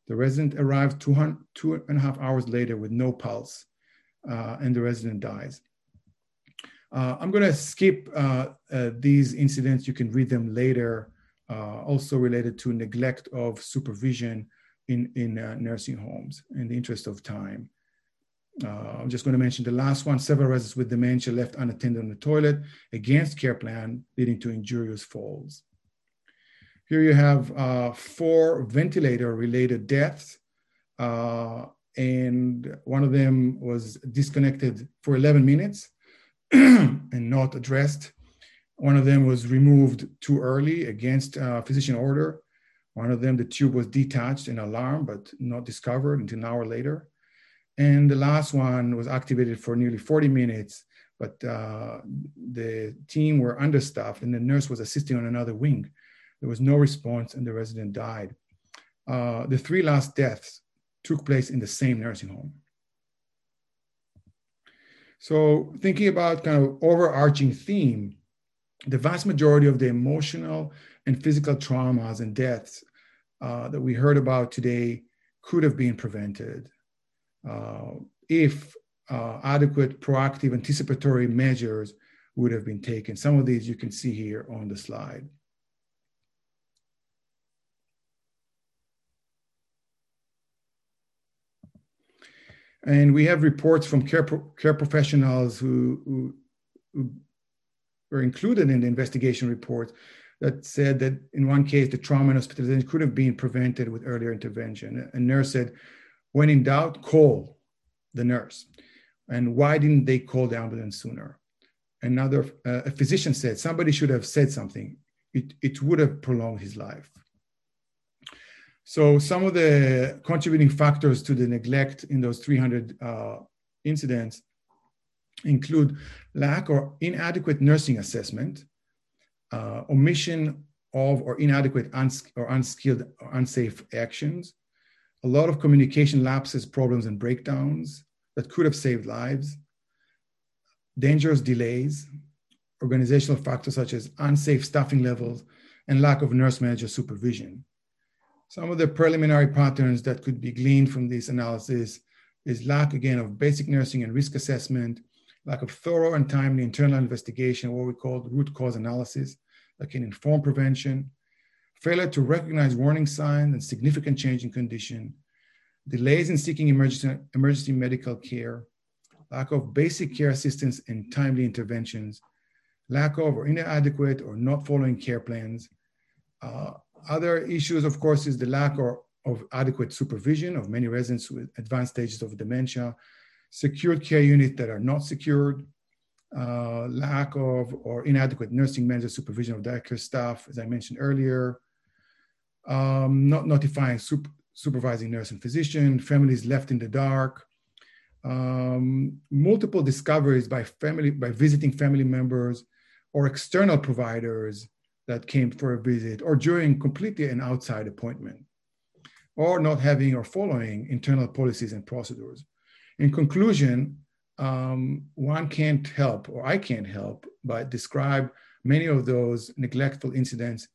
The resident arrived two, two and a half hours later with no pulse, uh, and the resident dies. Uh, I'm going to skip uh, uh, these incidents. You can read them later, uh, also related to neglect of supervision in, in uh, nursing homes in the interest of time. I'm just going to mention the last one. Several residents with dementia left unattended on the toilet against care plan, leading to injurious falls. Here you have uh, four ventilator-related deaths, uh, and one of them was disconnected for 11 minutes and not addressed. One of them was removed too early against uh, physician order. One of them, the tube was detached and alarmed, but not discovered until an hour later. And the last one was activated for nearly 40 minutes, but uh, the team were understaffed and the nurse was assisting on another wing. There was no response and the resident died. Uh, the three last deaths took place in the same nursing home. So thinking about kind of overarching theme, the vast majority of the emotional and physical traumas and deaths uh, that we heard about today could have been prevented uh, if uh, adequate proactive anticipatory measures would have been taken. Some of these you can see here on the slide. And we have reports from care, pro care professionals who, who, who, were included in the investigation report that said that in one case, the trauma and hospitalization could have been prevented with earlier intervention. A nurse said, when in doubt, call the nurse. And why didn't they call the ambulance sooner? Another, uh, a physician said, somebody should have said something. It, it would have prolonged his life. So some of the contributing factors to the neglect in those 300 uh, incidents include lack or inadequate nursing assessment, uh, omission of or inadequate uns or unskilled or unsafe actions, a lot of communication lapses, problems, and breakdowns that could have saved lives, dangerous delays, organizational factors such as unsafe staffing levels, and lack of nurse manager supervision. Some of the preliminary patterns that could be gleaned from this analysis is lack, again, of basic nursing and risk assessment, lack of thorough and timely internal investigation, what we call root cause analysis that can inform prevention, failure to recognize warning signs and significant change in condition, delays in seeking emergency, emergency medical care, lack of basic care assistance and timely interventions, lack of or inadequate or not following care plans, uh, other issues, of course, is the lack or, of adequate supervision of many residents with advanced stages of dementia, secured care units that are not secured, uh, lack of or inadequate nursing manager supervision of daycare staff, as I mentioned earlier, um, not notifying super, supervising nurse and physician, families left in the dark, um, multiple discoveries by family by visiting family members or external providers that came for a visit or during completely an outside appointment or not having or following internal policies and procedures. In conclusion, um, one can't help, or I can't help, but describe many of those neglectful incidents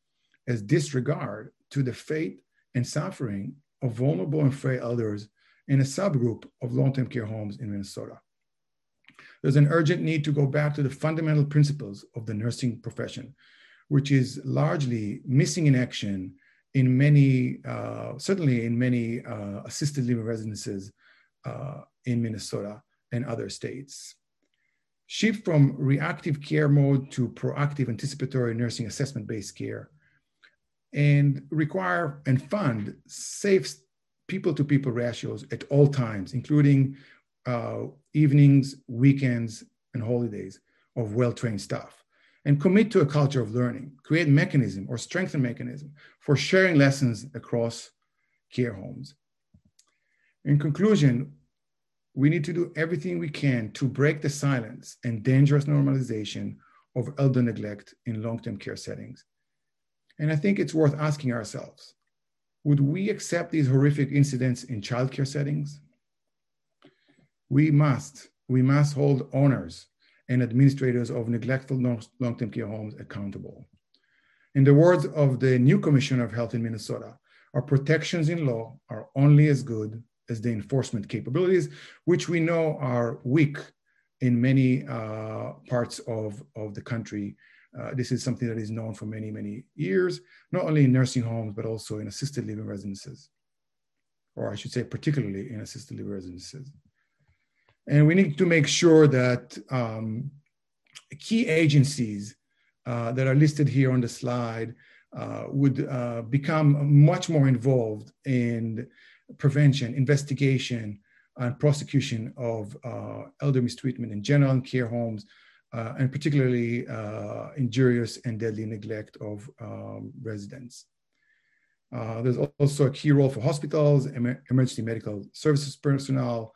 as disregard to the fate and suffering of vulnerable and frail elders in a subgroup of long-term care homes in Minnesota. There's an urgent need to go back to the fundamental principles of the nursing profession, which is largely missing in action in many, uh, certainly in many uh, assisted living residences uh, in Minnesota and other states. Shift from reactive care mode to proactive anticipatory nursing assessment based care and require and fund safe people to people ratios at all times, including uh, evenings, weekends, and holidays of well-trained staff and commit to a culture of learning, create mechanism or strengthen mechanism for sharing lessons across care homes. In conclusion, we need to do everything we can to break the silence and dangerous normalization of elder neglect in long-term care settings. And I think it's worth asking ourselves, would we accept these horrific incidents in childcare settings? We must, we must hold owners and administrators of neglectful long-term care homes accountable. In the words of the new Commissioner of Health in Minnesota, our protections in law are only as good as the enforcement capabilities, which we know are weak in many uh, parts of, of the country. Uh, this is something that is known for many, many years, not only in nursing homes, but also in assisted living residences, or I should say, particularly in assisted living residences. And we need to make sure that um, key agencies uh, that are listed here on the slide uh, would uh, become much more involved in prevention, investigation, and prosecution of uh, elder mistreatment in general in care homes, uh, and particularly uh, injurious and deadly neglect of um, residents. There's also a key role for hospitals, em- emergency medical services personnel,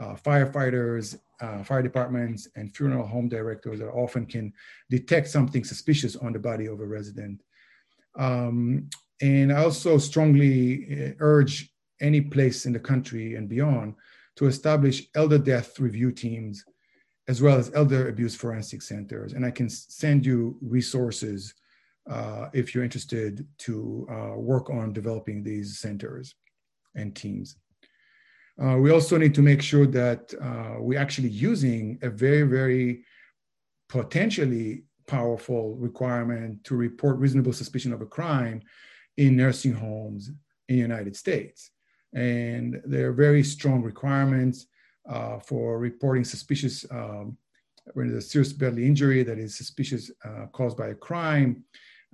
uh, firefighters, uh, fire departments, and funeral home directors that often can detect something suspicious on the body of a resident. Um, and I also strongly urge any place in the country and beyond to establish elder death review teams as well as elder abuse forensic centers. And I can send you resources uh, if you're interested to uh, work on developing these centers and teams. Uh, we also need to make sure that uh, we're actually using a very, very potentially powerful requirement to report reasonable suspicion of a crime in nursing homes in the United States. And there are very strong requirements uh, for reporting suspicious um, when there's a serious bodily injury that is suspicious uh, caused by a crime,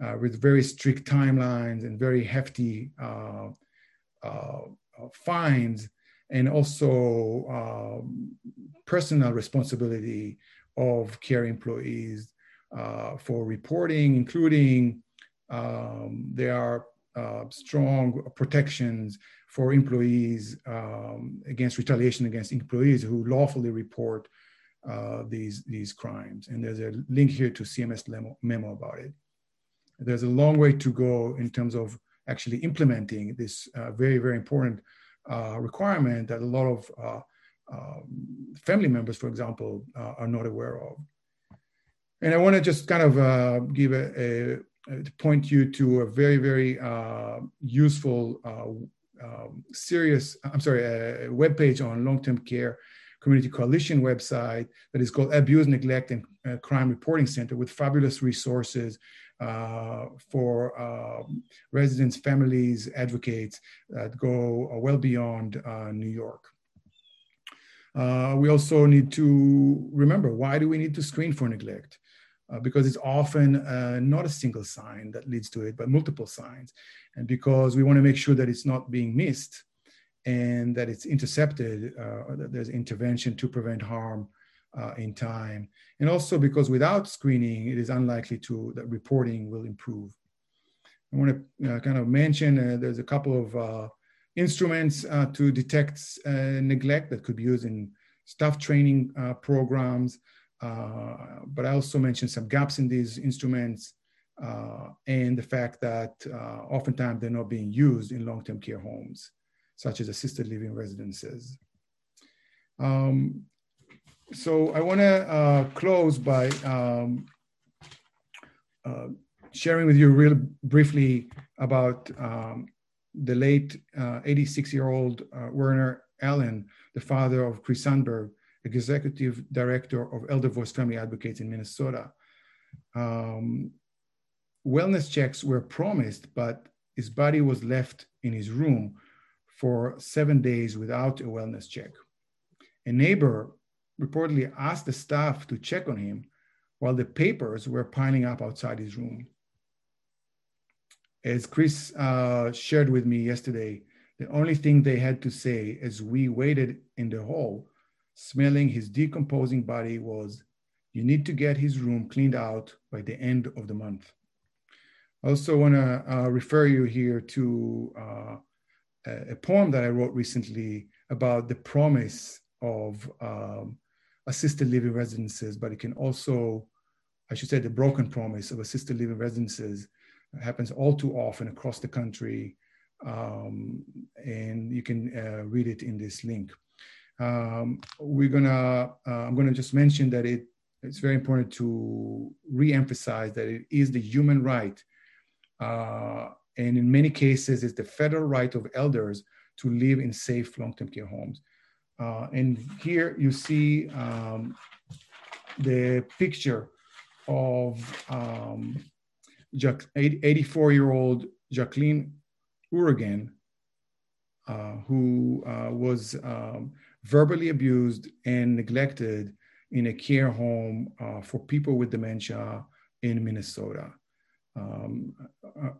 uh, with very strict timelines and very hefty uh, fines, and also um, personal responsibility of care employees uh, for reporting, including um, there are strong protections for employees um, against retaliation against employees who lawfully report uh, these, these crimes. And there's a link here to CMS memo, memo about it. There's a long way to go in terms of actually implementing this uh, very, very important uh, requirement that a lot of uh, um, family members, for example, uh, are not aware of. And I want to just kind of uh, give a, a, to point you to a very, very useful um, serious, I'm sorry, a web page on long-term care community coalition website that is called Abuse, Neglect, and uh, Crime Reporting Center with fabulous resources uh, for um, residents, families, advocates that go uh, well beyond uh, New York. Uh, we also need to remember why do we need to screen for neglect? Uh, because it's often uh, not a single sign that leads to it, but multiple signs. And because we want to make sure that it's not being missed and that it's intercepted, uh, that there's intervention to prevent harm uh, in time. And also because without screening, it is unlikely to that reporting will improve. I want to uh, kind of mention uh, there's a couple of instruments to detect neglect that could be used in staff training programs, uh, but I also mentioned some gaps in these instruments uh, and the fact that uh, oftentimes they're not being used in long-term care homes, such as assisted living residences. Um, so I want to uh, close by um, uh, sharing with you real briefly about um, the late 86-year-old Werner Allen, the father of Kris Sundberg, executive director of Elder Voice Family Advocates in Minnesota. Um, wellness checks were promised, but his body was left in his room for seven days without a wellness check. A neighbor reportedly asked the staff to check on him while the papers were piling up outside his room. As Kris uh, shared with me yesterday, the only thing they had to say as we waited in the hall smelling his decomposing body was, you need to get his room cleaned out by the end of the month. I also want to uh, refer you here to uh, a poem that I wrote recently about the promise of um, assisted living residences, but it can also, I should say, the broken promise of assisted living residences happens all too often across the country. Um, and you can uh, read it in this link. Um, we're gonna, uh, I'm gonna just mention that it, it's very important to re-emphasize that it is the human right uh, and in many cases, it's the federal right of elders to live in safe long-term care homes. Uh, and here you see um, the picture of um, 84-year-old Jacqueline Urigan, uh, who uh, was um, verbally abused and neglected in a care home uh, for people with dementia in Minnesota. Um, uh,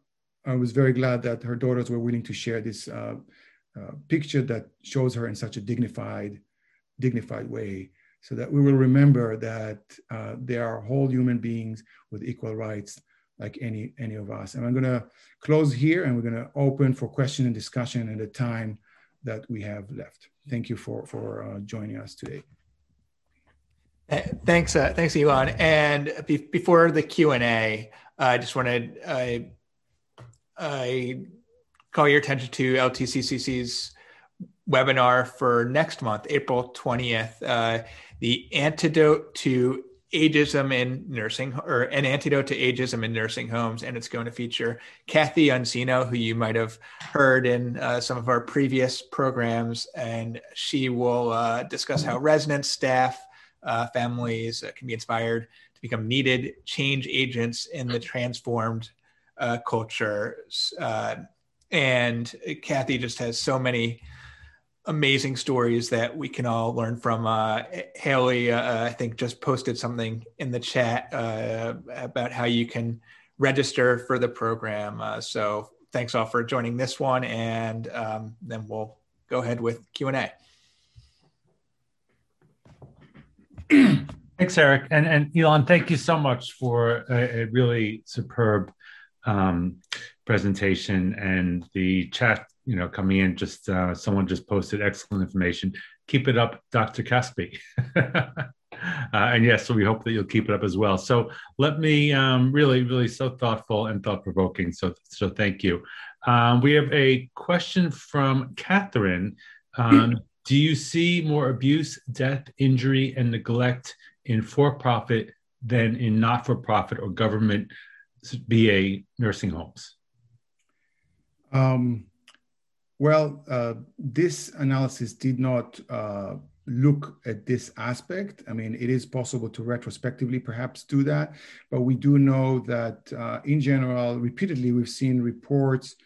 I was very glad that her daughters were willing to share this uh, picture that shows her in such a dignified, dignified way, so that we will remember that uh, they are whole human beings with equal rights, like any any of us. And I'm going to close here, and we're going to open for question and discussion in the time that we have left. Thank you for for uh, joining us today. Uh, thanks, uh, thanks, Eilon. And be- before the Q and A, I just wanted I call your attention to LTCCC's webinar for next month, April 20th, uh, the antidote to ageism in nursing or an antidote to ageism in nursing homes. And it's going to feature Kathy Uncino, who you might have heard in uh, some of our previous programs. And she will uh, discuss how residents, staff, uh, families uh, can be inspired to become needed change agents in the transformed uh, culture. And Kathy just has so many amazing stories that we can all learn from. Uh, Haley, uh, I think, just posted something in the chat uh, about how you can register for the program. Uh, so thanks all for joining this one, and um, then we'll go ahead with Q and A. Thanks, Eric, and and Eilon. Thank you so much for a, a really superb um, presentation and the chat you know coming in just uh, someone just posted excellent information. Keep it up dr caspi. Uh, and yes so we hope that you'll keep it up as well. So let me um, really really so thoughtful and thought provoking so so thank you. Um, we have a question from catherine um, do you see more abuse death injury and neglect in for-profit than in not-for-profit or government VA nursing homes? Um, well, uh, this analysis did not uh, look at this aspect. I mean, it is possible to retrospectively perhaps do that, but we do know that uh, in general, repeatedly, we've seen reports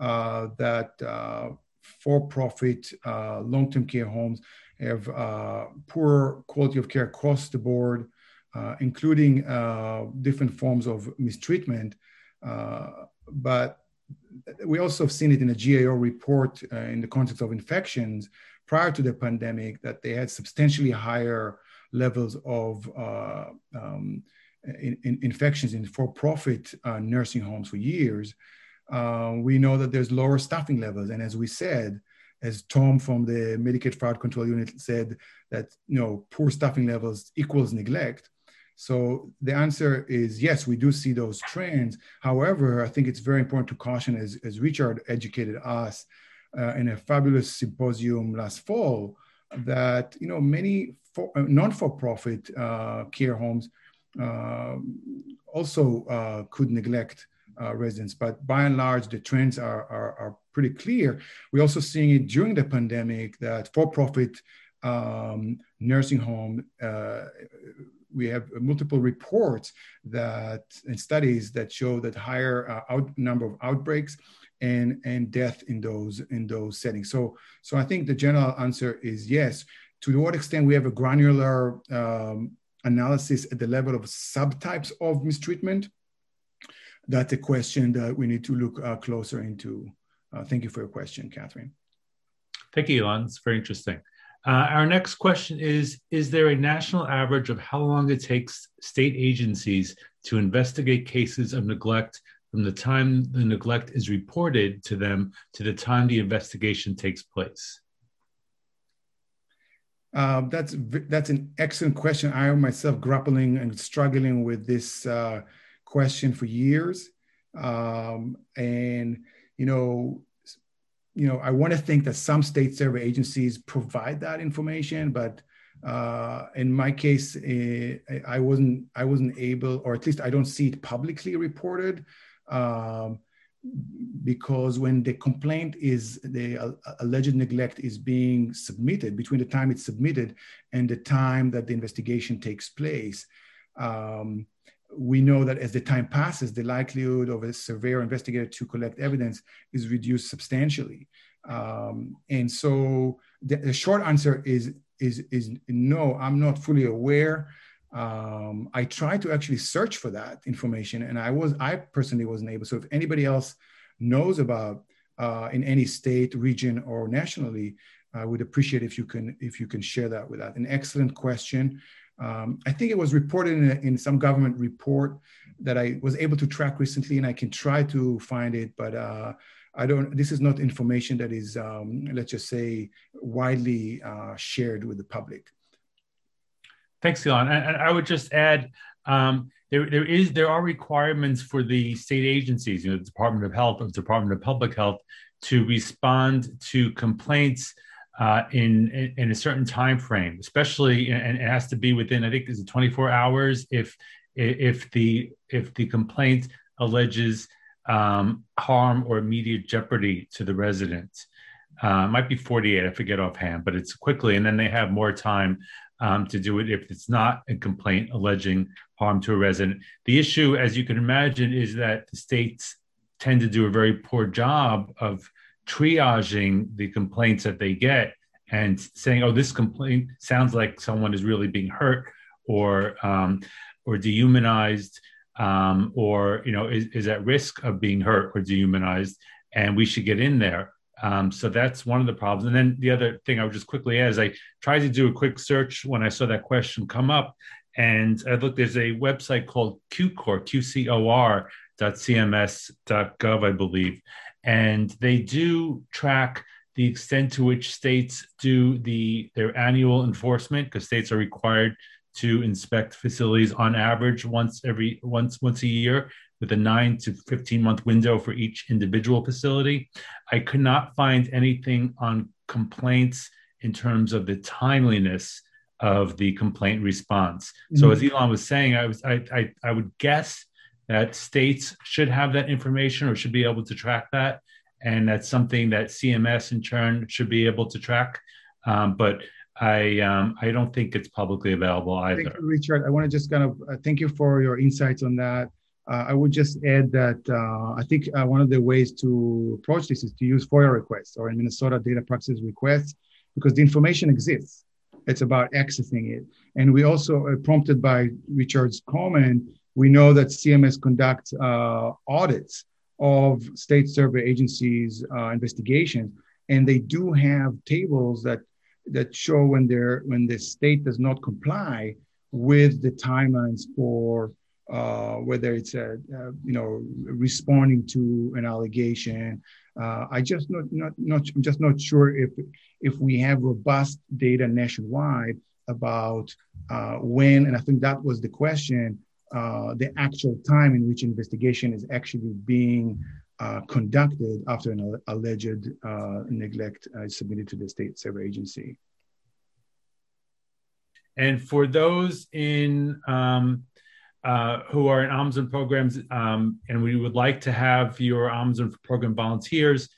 uh, that uh, for profit uh, long term care homes have poor quality of care across the board including different forms of mistreatment. But we also have seen it in a GAO report uh, in the context of infections prior to the pandemic that they had substantially higher levels of uh, um, in, in infections in for-profit uh, nursing homes for years. we know that there's lower staffing levels, and as we said, as Tom from the Medicaid Fraud Control Unit said, that you know poor staffing levels equals neglect. So the answer is yes, we do see those trends. However, I think it's very important to caution, as, as Richard educated us uh, in a fabulous symposium last fall, that you know many for, uh, non-for-profit uh, care homes uh, also uh, could neglect uh, residents, but by and large, the trends are, are, are pretty clear. We're also seeing it during the pandemic that for-profit um, nursing home we have multiple reports that and studies that show that higher uh, out, number of outbreaks and and death in those in those settings. So so I think the general answer is yes. To what extent we have a granular um, analysis at the level of subtypes of mistreatment, that's a question that we need to look uh, closer into. Uh, thank you for your question, Catherine. Thank you, Eilon. It's very interesting. Uh, our next question is Is there a national average of how long it takes state agencies to investigate cases of neglect from the time the neglect is reported to them to the time the investigation takes place? Uh, that's that's an excellent question. I am myself grappling and struggling with this uh, question for years, um, and you know, you know, I want to think that some state survey agencies provide that information, but uh, in my case, eh, I wasn't I wasn't able, or at least I don't see it publicly reported, um, because when the complaint is the uh, alleged neglect is being submitted, between the time it's submitted and the time that the investigation takes place. Um, we know that as the time passes, the likelihood of a surveyor investigator to collect evidence is reduced substantially. Um, and so the, the, short answer is, is, is no, I'm not fully aware. Um, I tried to actually search for that information and I was, I personally wasn't able. So if anybody else knows about uh, in any state, region, or nationally, I would appreciate if you can, if you can share that with that. An excellent question. Um, I think it was reported in, a, in, some government report that I was able to track recently, and I can try to find it, but uh, I don't. This is not information that is, um, let's just say, widely uh, shared with the public. Thanks, Eilon. And, I would just add, um, there, there is there are requirements for the state agencies, you know, the Department of Health, or the Department of Public Health, to respond to complaints uh, in, in, a certain time frame, especially and it has to be within I think is it 24 hours if if the if the complaint alleges um, harm or immediate jeopardy to the resident. Uh, might be 48, I forget offhand, but it's quickly, and then they have more time um, to do it if it's not a complaint alleging harm to a resident. The issue, as you can imagine, is that the states tend to do a very poor job of triaging the complaints that they get and saying, "Oh, this complaint sounds like someone is really being hurt or um, or dehumanized." Um, or you know is, is at risk of being hurt or dehumanized and we should get in there um, so that's one of the problems. And then the other thing I would just quickly add is I tried to do a quick search when I saw that question come up. And I looked, there's a website called QCOR, QCOR dot cms.gov, I believe and they do track the extent to which states do the their annual enforcement because states are required to inspect facilities on average once every once once a year with a 9 to 15 month window for each individual facility i could not find anything on complaints in terms of the timeliness of the complaint response mm-hmm. so as Eilon was saying i was I, I i would guess that states should have that information or should be able to track that. And that's something that CMS in turn should be able to track. Um, but I um, I don't think it's publicly available either. Thank you, Richard. I want to just kind of uh, thank you for your insights on that. Uh, I would just add that uh, I think uh, one of the ways to approach this is to use FOIA requests or in Minnesota data practices requests because the information exists. It's about accessing it. And we also are prompted by Richard's comment we know that CMS conducts uh, audits of state survey agencies' uh, investigations, and they do have tables that that show when they're when the state does not comply with the timelines for uh, whether it's a, uh, you know responding to an allegation. Uh, I just not not not I'm just not sure if if we have robust data nationwide about uh, when, and I think that was the question uh, the actual time in which investigation is actually being uh, conducted after an alleged uh, neglect is submitted to the state survey agency. And for those in um, uh, who are in ombudsman programs, um, and we would like to have your ombudsman program volunteers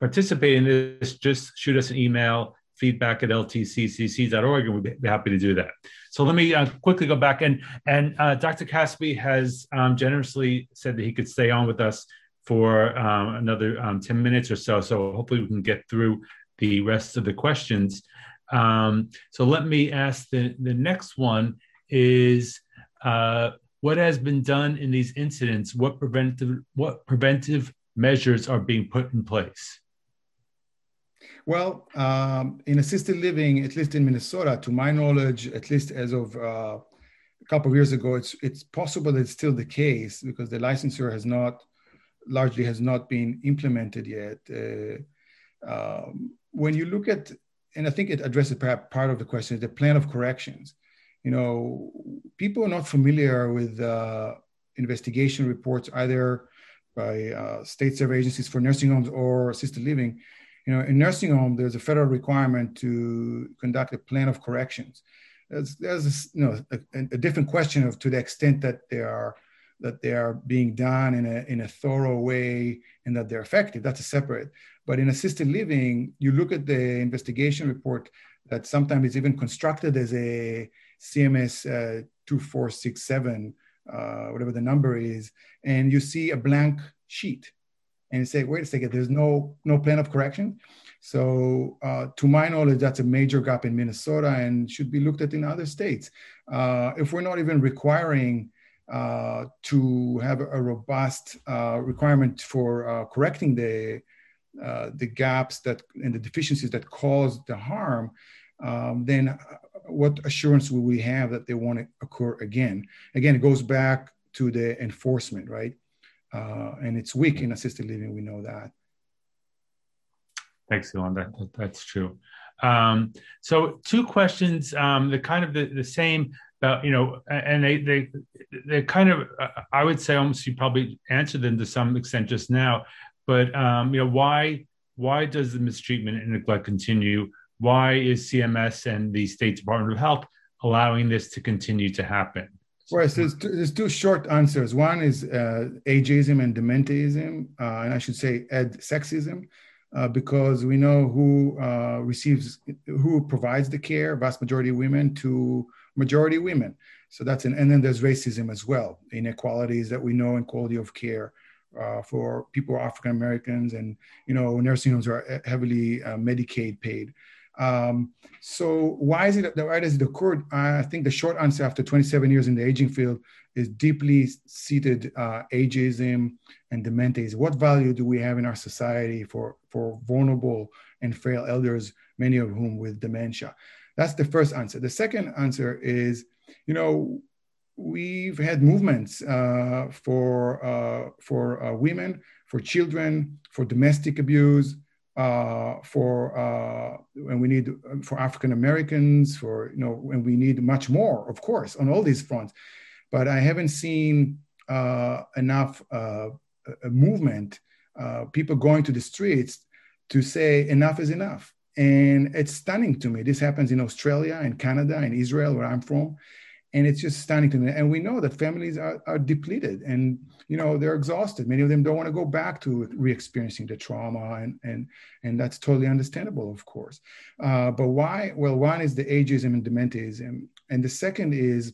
participate in this, just shoot us an email feedback at ltccc.org, and we'd be happy to do that. So let me uh, quickly go back and and uh, Dr. Caspi has um, generously said that he could stay on with us for um, another um, 10 minutes or so. So hopefully we can get through the rest of the questions. Um, so let me ask the, the next one is uh, what has been done in these incidents? What preventive what preventive measures are being put in place? Well, um, in assisted living, at least in Minnesota, to my knowledge, at least as of uh, a couple of years ago, it's it's possible that it's still the case because the licensure has not largely has not been implemented yet. Uh, um, when you look at, and I think it addresses perhaps part of the question, the plan of corrections. You know, people are not familiar with uh, investigation reports either by uh, state survey agencies for nursing homes or assisted living. You know, in nursing home, there's a federal requirement to conduct a plan of corrections. There's, there's a, you know, a, a different question of to the extent that they are that they are being done in a, in a thorough way and that they're effective. That's a separate. But in assisted living, you look at the investigation report that sometimes is even constructed as a CMS uh, 2467 uh, whatever the number is, and you see a blank sheet, and say, "Wait a second, there's no no plan of correction." So, uh, to my knowledge, that's a major gap in Minnesota and should be looked at in other states. Uh, if we're not even requiring uh, to have a robust uh, requirement for uh, correcting the the gaps that and the deficiencies that cause the harm, um, then what assurance will we have that they won't occur again? Again, it goes back to the enforcement, right? Uh, and it's weak in assisted living. We know that. Thanks, Eilon. That, that, that's true. Um, so, two questions. Um, they're kind of the, the same. About, you know, and they they they kind of uh, I would say almost you probably answered them to some extent just now, but um, you know why why does the mistreatment and neglect continue? why is CMS and the State Department of Health allowing this to continue to happen? Right. So there's two, there's two short answers. One is uh, ageism and dementism, uh, and I should say ed sexism, uh, because we know who uh, receives, who provides the care, vast majority women to majority women. So that's an, and then there's racism as well, inequalities that we know in quality of care. Uh, for people African Americans, and you know, nursing homes are heavily uh, Medicaid paid. Um, so why is it that why does it occur? I think the short answer after 27 years in the aging field is deeply seated uh, ageism and dementia. What value do we have in our society for, for vulnerable and frail elders, many of whom with dementia? That's the first answer. The second answer is, you know, we've had movements uh, for, uh, for uh, women, for children, for domestic abuse, uh, for uh, and we need for African Americans, for you know, and we need much more, of course, on all these fronts. But I haven't seen uh, enough uh, movement, uh, people going to the streets to say enough is enough. And it's stunning to me. This happens in Australia and Canada and Israel, where I'm from and it's just stunning to me. And we know that families are, are depleted and you know they're exhausted. Many of them don't want to go back to re-experiencing the trauma, and and and that's totally understandable, of course. Uh, but why? Well, one is the ageism and dementism, and the second is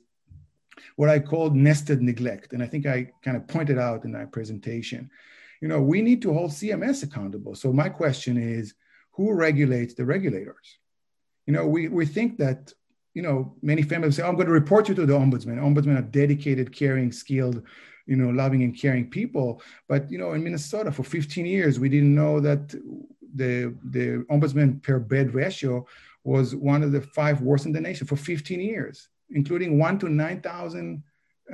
what I call nested neglect. And I think I kind of pointed out in my presentation. You know, we need to hold CMS accountable. So my question is, who regulates the regulators? You know, we, we think that you know, many families say, oh, I'm going to report you to the ombudsman. Ombudsmen are dedicated, caring, skilled, you know, loving and caring people. But, you know, in Minnesota for 15 years, we didn't know that the, the ombudsman per bed ratio was one of the five worst in the nation for 15 years, including one to 9,000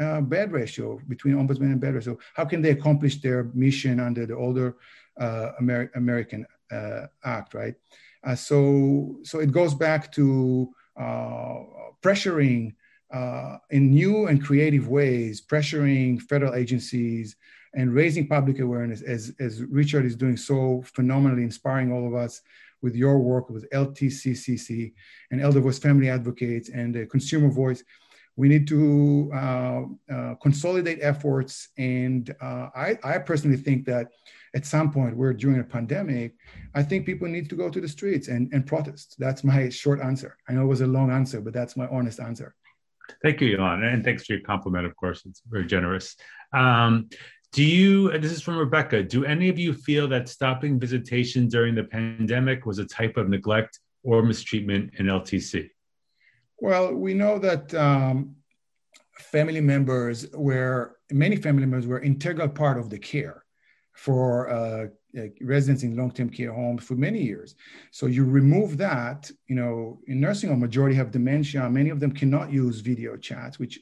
uh, bed ratio between ombudsman and bed ratio. How can they accomplish their mission under the older uh, Amer- American uh, Act, right? Uh, so, so it goes back to pressuring uh, in new and creative ways, pressuring federal agencies and raising public awareness, as, as Richard is doing so phenomenally, inspiring all of us with your work with LTCCC and Elder Voice Family Advocates and the Consumer Voice. We need to uh, uh, consolidate efforts. And uh, I, I personally think that at some point we're during a pandemic, I think people need to go to the streets and, and protest. That's my short answer. I know it was a long answer, but that's my honest answer. Thank you, Eilon. And thanks for your compliment, of course. It's very generous. Um, do you, this is from Rebecca, do any of you feel that stopping visitation during the pandemic was a type of neglect or mistreatment in LTC? Well, we know that um, family members were, many family members were integral part of the care for uh, uh, residents in long-term care homes for many years. So you remove that, you know, in nursing home, majority have dementia. Many of them cannot use video chats, which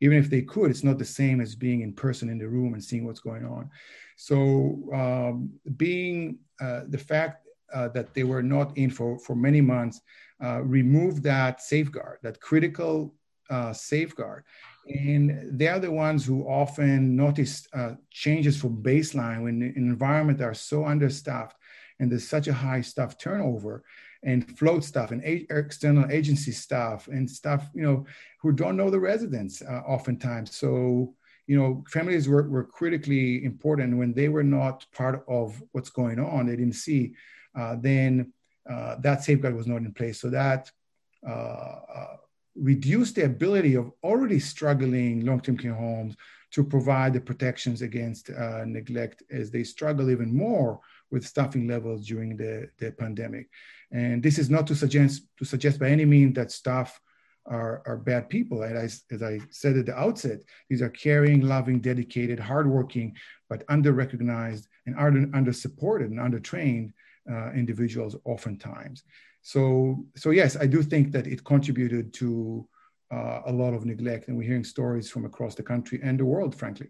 even if they could, it's not the same as being in person in the room and seeing what's going on. So um, being uh, the fact uh, that they were not in for, for many months uh, remove that safeguard, that critical uh, safeguard. And they are the ones who often notice uh, changes from baseline when the environment are so understaffed and there's such a high staff turnover and float staff and a- external agency staff and staff, you know, who don't know the residents uh, oftentimes. So, you know, families were, were critically important when they were not part of what's going on. They didn't see, uh, then uh, that safeguard was not in place. So that uh, uh, reduce the ability of already struggling long-term care homes to provide the protections against uh, neglect as they struggle even more with staffing levels during the, the pandemic. And this is not to suggest to suggest by any means that staff are, are bad people. And as, as I said at the outset, these are caring, loving, dedicated, hardworking, but under-recognized and under, under-supported and under-trained uh, individuals oftentimes. So, so yes, I do think that it contributed to uh, a lot of neglect, and we're hearing stories from across the country and the world, frankly.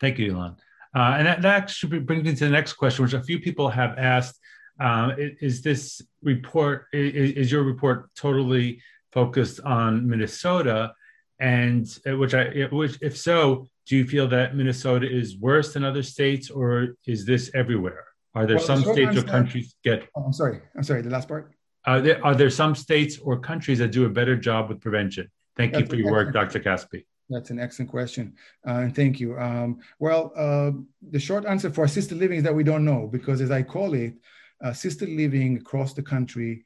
Thank you, Eilon. Uh, and that, that actually brings me to the next question, which a few people have asked. Uh, is this report, is, is, your report totally focused on Minnesota? And uh, which I, which if so, do you feel that Minnesota is worse than other states, or is this everywhere? Are there well, some states or countries get? Oh, I'm sorry. I'm sorry. The last part. Are there are there some states or countries that do a better job with prevention? Thank That's you for your work, Dr. Caspi. That's an excellent question, uh, and thank you. Um, well, uh, the short answer for assisted living is that we don't know because, as I call it, assisted living across the country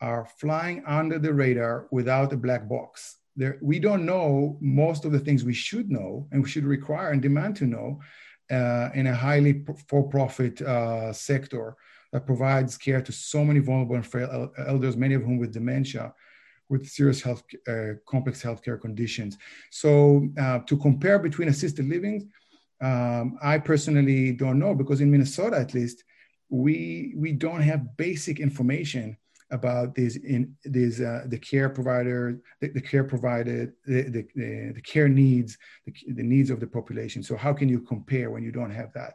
are flying under the radar without a black box. There, we don't know most of the things we should know and we should require and demand to know uh, in a highly for-profit uh, sector that provides care to so many vulnerable and frail elders, many of whom with dementia, with serious health, uh, complex healthcare conditions. So uh, to compare between assisted living, um, I personally don't know because in Minnesota, at least, we we don't have basic information about these in these uh, the care provider the, the care provided the, the, the, care needs the, the needs of the population. So how can you compare when you don't have that?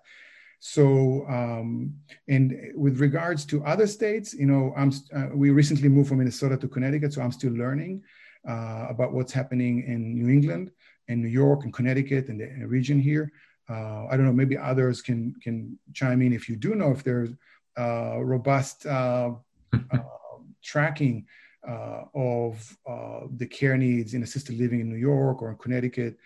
So um, and with regards to other states you know i'm uh, we recently moved from minnesota to connecticut so i'm still learning uh, about what's happening in new england and new york and connecticut and the, region here. Uh, i don't know maybe others can can chime in if you do know if there's uh, robust uh, tracking uh, of uh, the care needs in assisted living in New York or in Connecticut.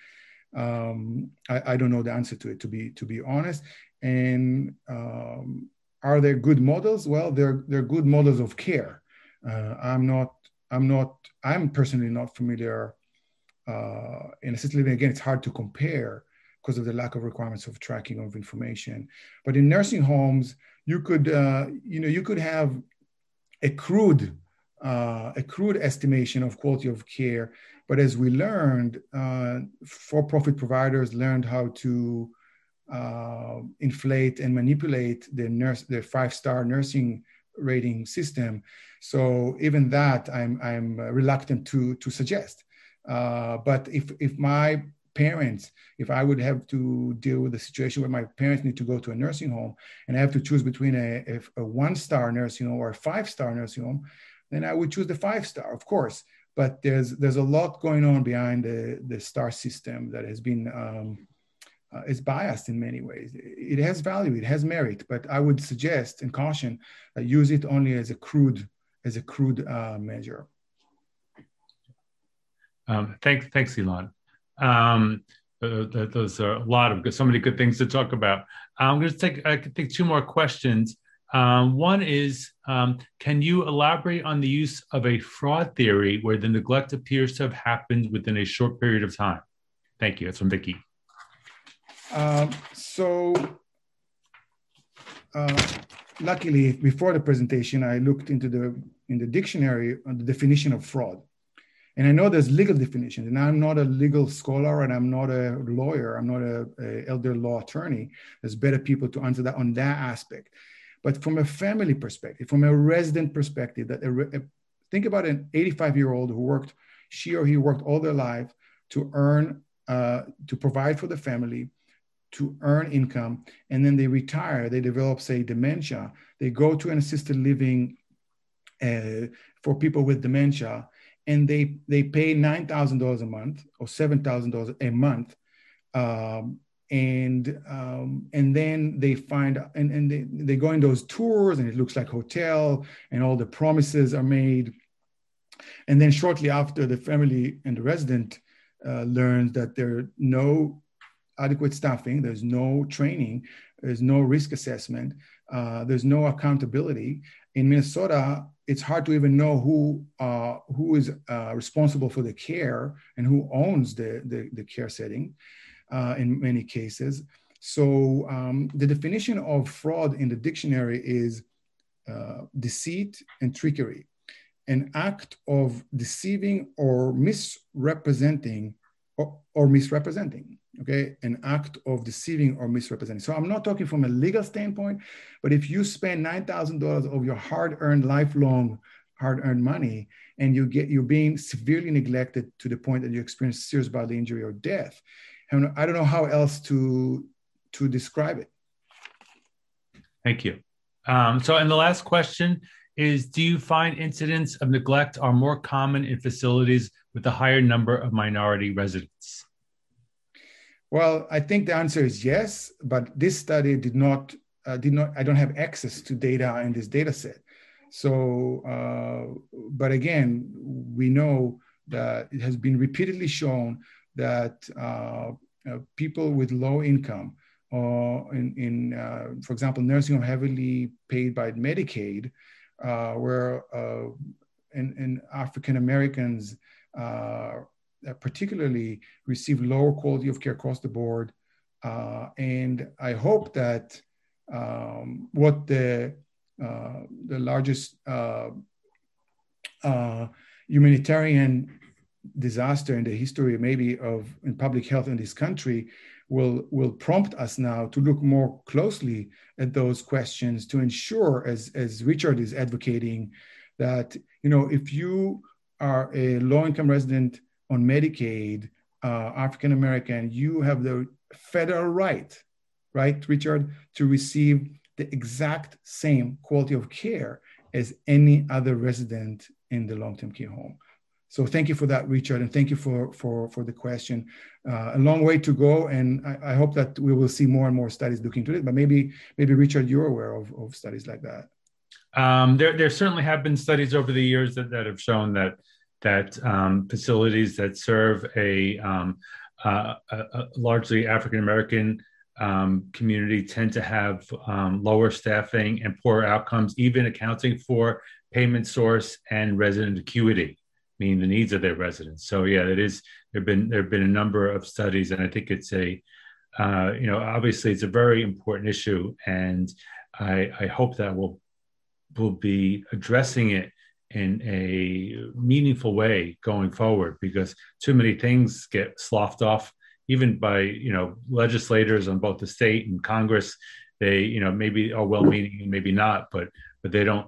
Um, I, I, don't know the answer to it, to be to be honest. And um, are there good models? Well, they're they're good models of care. Uh, I'm not. I'm not. I'm personally not familiar uh, in assisted living. Again, it's hard to compare because of the lack of requirements of tracking of information. But in nursing homes, you could, uh, you know, you could have a crude, uh, a crude estimation of quality of care. But as we learned, uh, for-profit providers learned how to uh, inflate and manipulate the nurse, the five-star nursing rating system. So even that, I'm I'm reluctant to to suggest. Uh, but if if my parents, if I would have to deal with a situation where my parents need to go to a nursing home and I have to choose between a, a, a one star nursing home or a five star nursing home, then I would choose the five star, of course. But there's there's a lot going on behind the, the star system that has been um, uh, is biased in many ways. It has value, it has merit, but I would suggest and caution uh, use it only as a crude as a crude uh, measure. Um, thanks, thanks, Eilon. Um, uh, those are a lot of good, so many good things to talk about. I'm going to take I can take two more questions. Um, one is, um, can you elaborate on the use of a fraud theory where the neglect appears to have happened within a short period of time? Thank you. That's from Vicky. Um, so, uh, luckily, before the presentation, I looked into the in the dictionary on the definition of fraud, And I know there's legal definitions, and I'm not a legal scholar and I'm not a lawyer. I'm not a, elder law attorney. There's better people to answer that on that aspect. But from a family perspective, from a resident perspective, that a, a, think about an 85 year old who worked, she or he worked all their life to earn, uh, to provide for the family, to earn income, and then they retire. They develop, say, dementia. They go to an assisted living uh, for people with dementia, and they they pay nine thousand dollars a month or seven thousand dollars a month. Um, and um, and then they find and, and they, they go in those tours and it looks like hotel and all the promises are made and then shortly after the family and the resident uh, learns that there are no adequate staffing there's no training there's no risk assessment uh, there's no accountability in minnesota it's hard to even know who uh, who is uh, responsible for the care and who owns the, the, the care setting uh, in many cases. So um, the definition of fraud in the dictionary is uh, deceit and trickery, an act of deceiving or misrepresenting or, or misrepresenting okay an act of deceiving or misrepresenting so i'm not talking from a legal standpoint but if you spend $9000 of your hard-earned lifelong hard-earned money and you get you're being severely neglected to the point that you experience serious bodily injury or death and I don't know how else to to describe it. Thank you. Um, so, and the last question is: Do you find incidents of neglect are more common in facilities with a higher number of minority residents? Well, I think the answer is yes, but this study did not uh, did not. I don't have access to data in this data set. So, uh, but again, we know that it has been repeatedly shown that uh, uh, people with low income or in, in uh, for example, nursing home heavily paid by Medicaid, where in, in African Americans particularly receive lower quality of care across the board. and I hope that um, what the uh, the largest uh, uh, humanitarian disaster in the history maybe of in public health in this country will will prompt us now to look more closely at those questions to ensure as as richard is advocating that you know if you are a low income resident on medicaid uh, african american you have the federal right right richard to receive the exact same quality of care as any other resident in the long-term care home so thank you for that, Richard, and thank you for for for the question. Uh, a long way to go, and I, I, hope that we will see more and more studies looking to it. But maybe maybe Richard, you're aware of, of studies like that. Um, there there certainly have been studies over the years that, that have shown that that um, facilities that serve a, um, uh, a, largely African American um, community tend to have um, lower staffing and poorer outcomes, even accounting for payment source and resident acuity meaning the needs of their residents. So yeah, it is. There've been there've been a number of studies, and I think it's a, uh, you know, obviously it's a very important issue, and I, I hope that we'll will be addressing it in a meaningful way going forward because too many things get sloughed off even by you know legislators on both the state and congress they you know maybe are well meaning maybe not but but they don't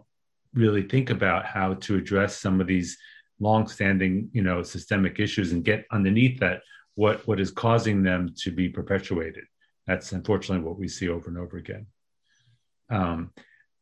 really think about how to address some of these long-standing, you know, systemic issues and get underneath that what what is causing them to be perpetuated. That's unfortunately what we see over and over again. Um,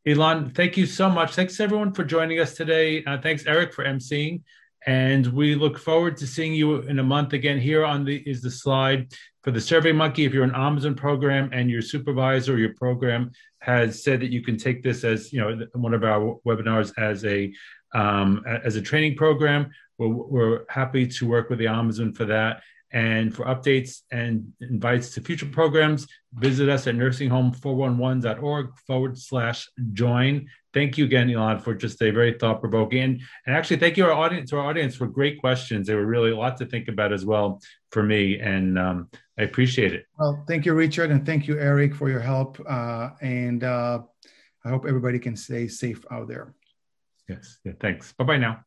Eilon, thank you so much. Thanks everyone for joining us today. Uh, thanks Eric for emceeing, and we look forward to seeing you in a month again. Here on the is the slide for the Survey Monkey. If you're an ombudsman program and your supervisor or your program has said that you can take this as you know one of our webinars as a um, as a training program. We're, we're, happy to work with the ombudsman for that. And for updates and invites to future programs, visit us at nursinghome411.org forward slash join. Thank you again, Eilon, for just a very thought provoking and, and actually thank you our audience to our audience for great questions. They were really a lot to think about as well for me, and um, I appreciate it. Well, thank you, Richard, and thank you, Eric, for your help. Uh, and uh, I hope everybody can stay safe out there. Yes. Yeah, thanks. Bye bye now.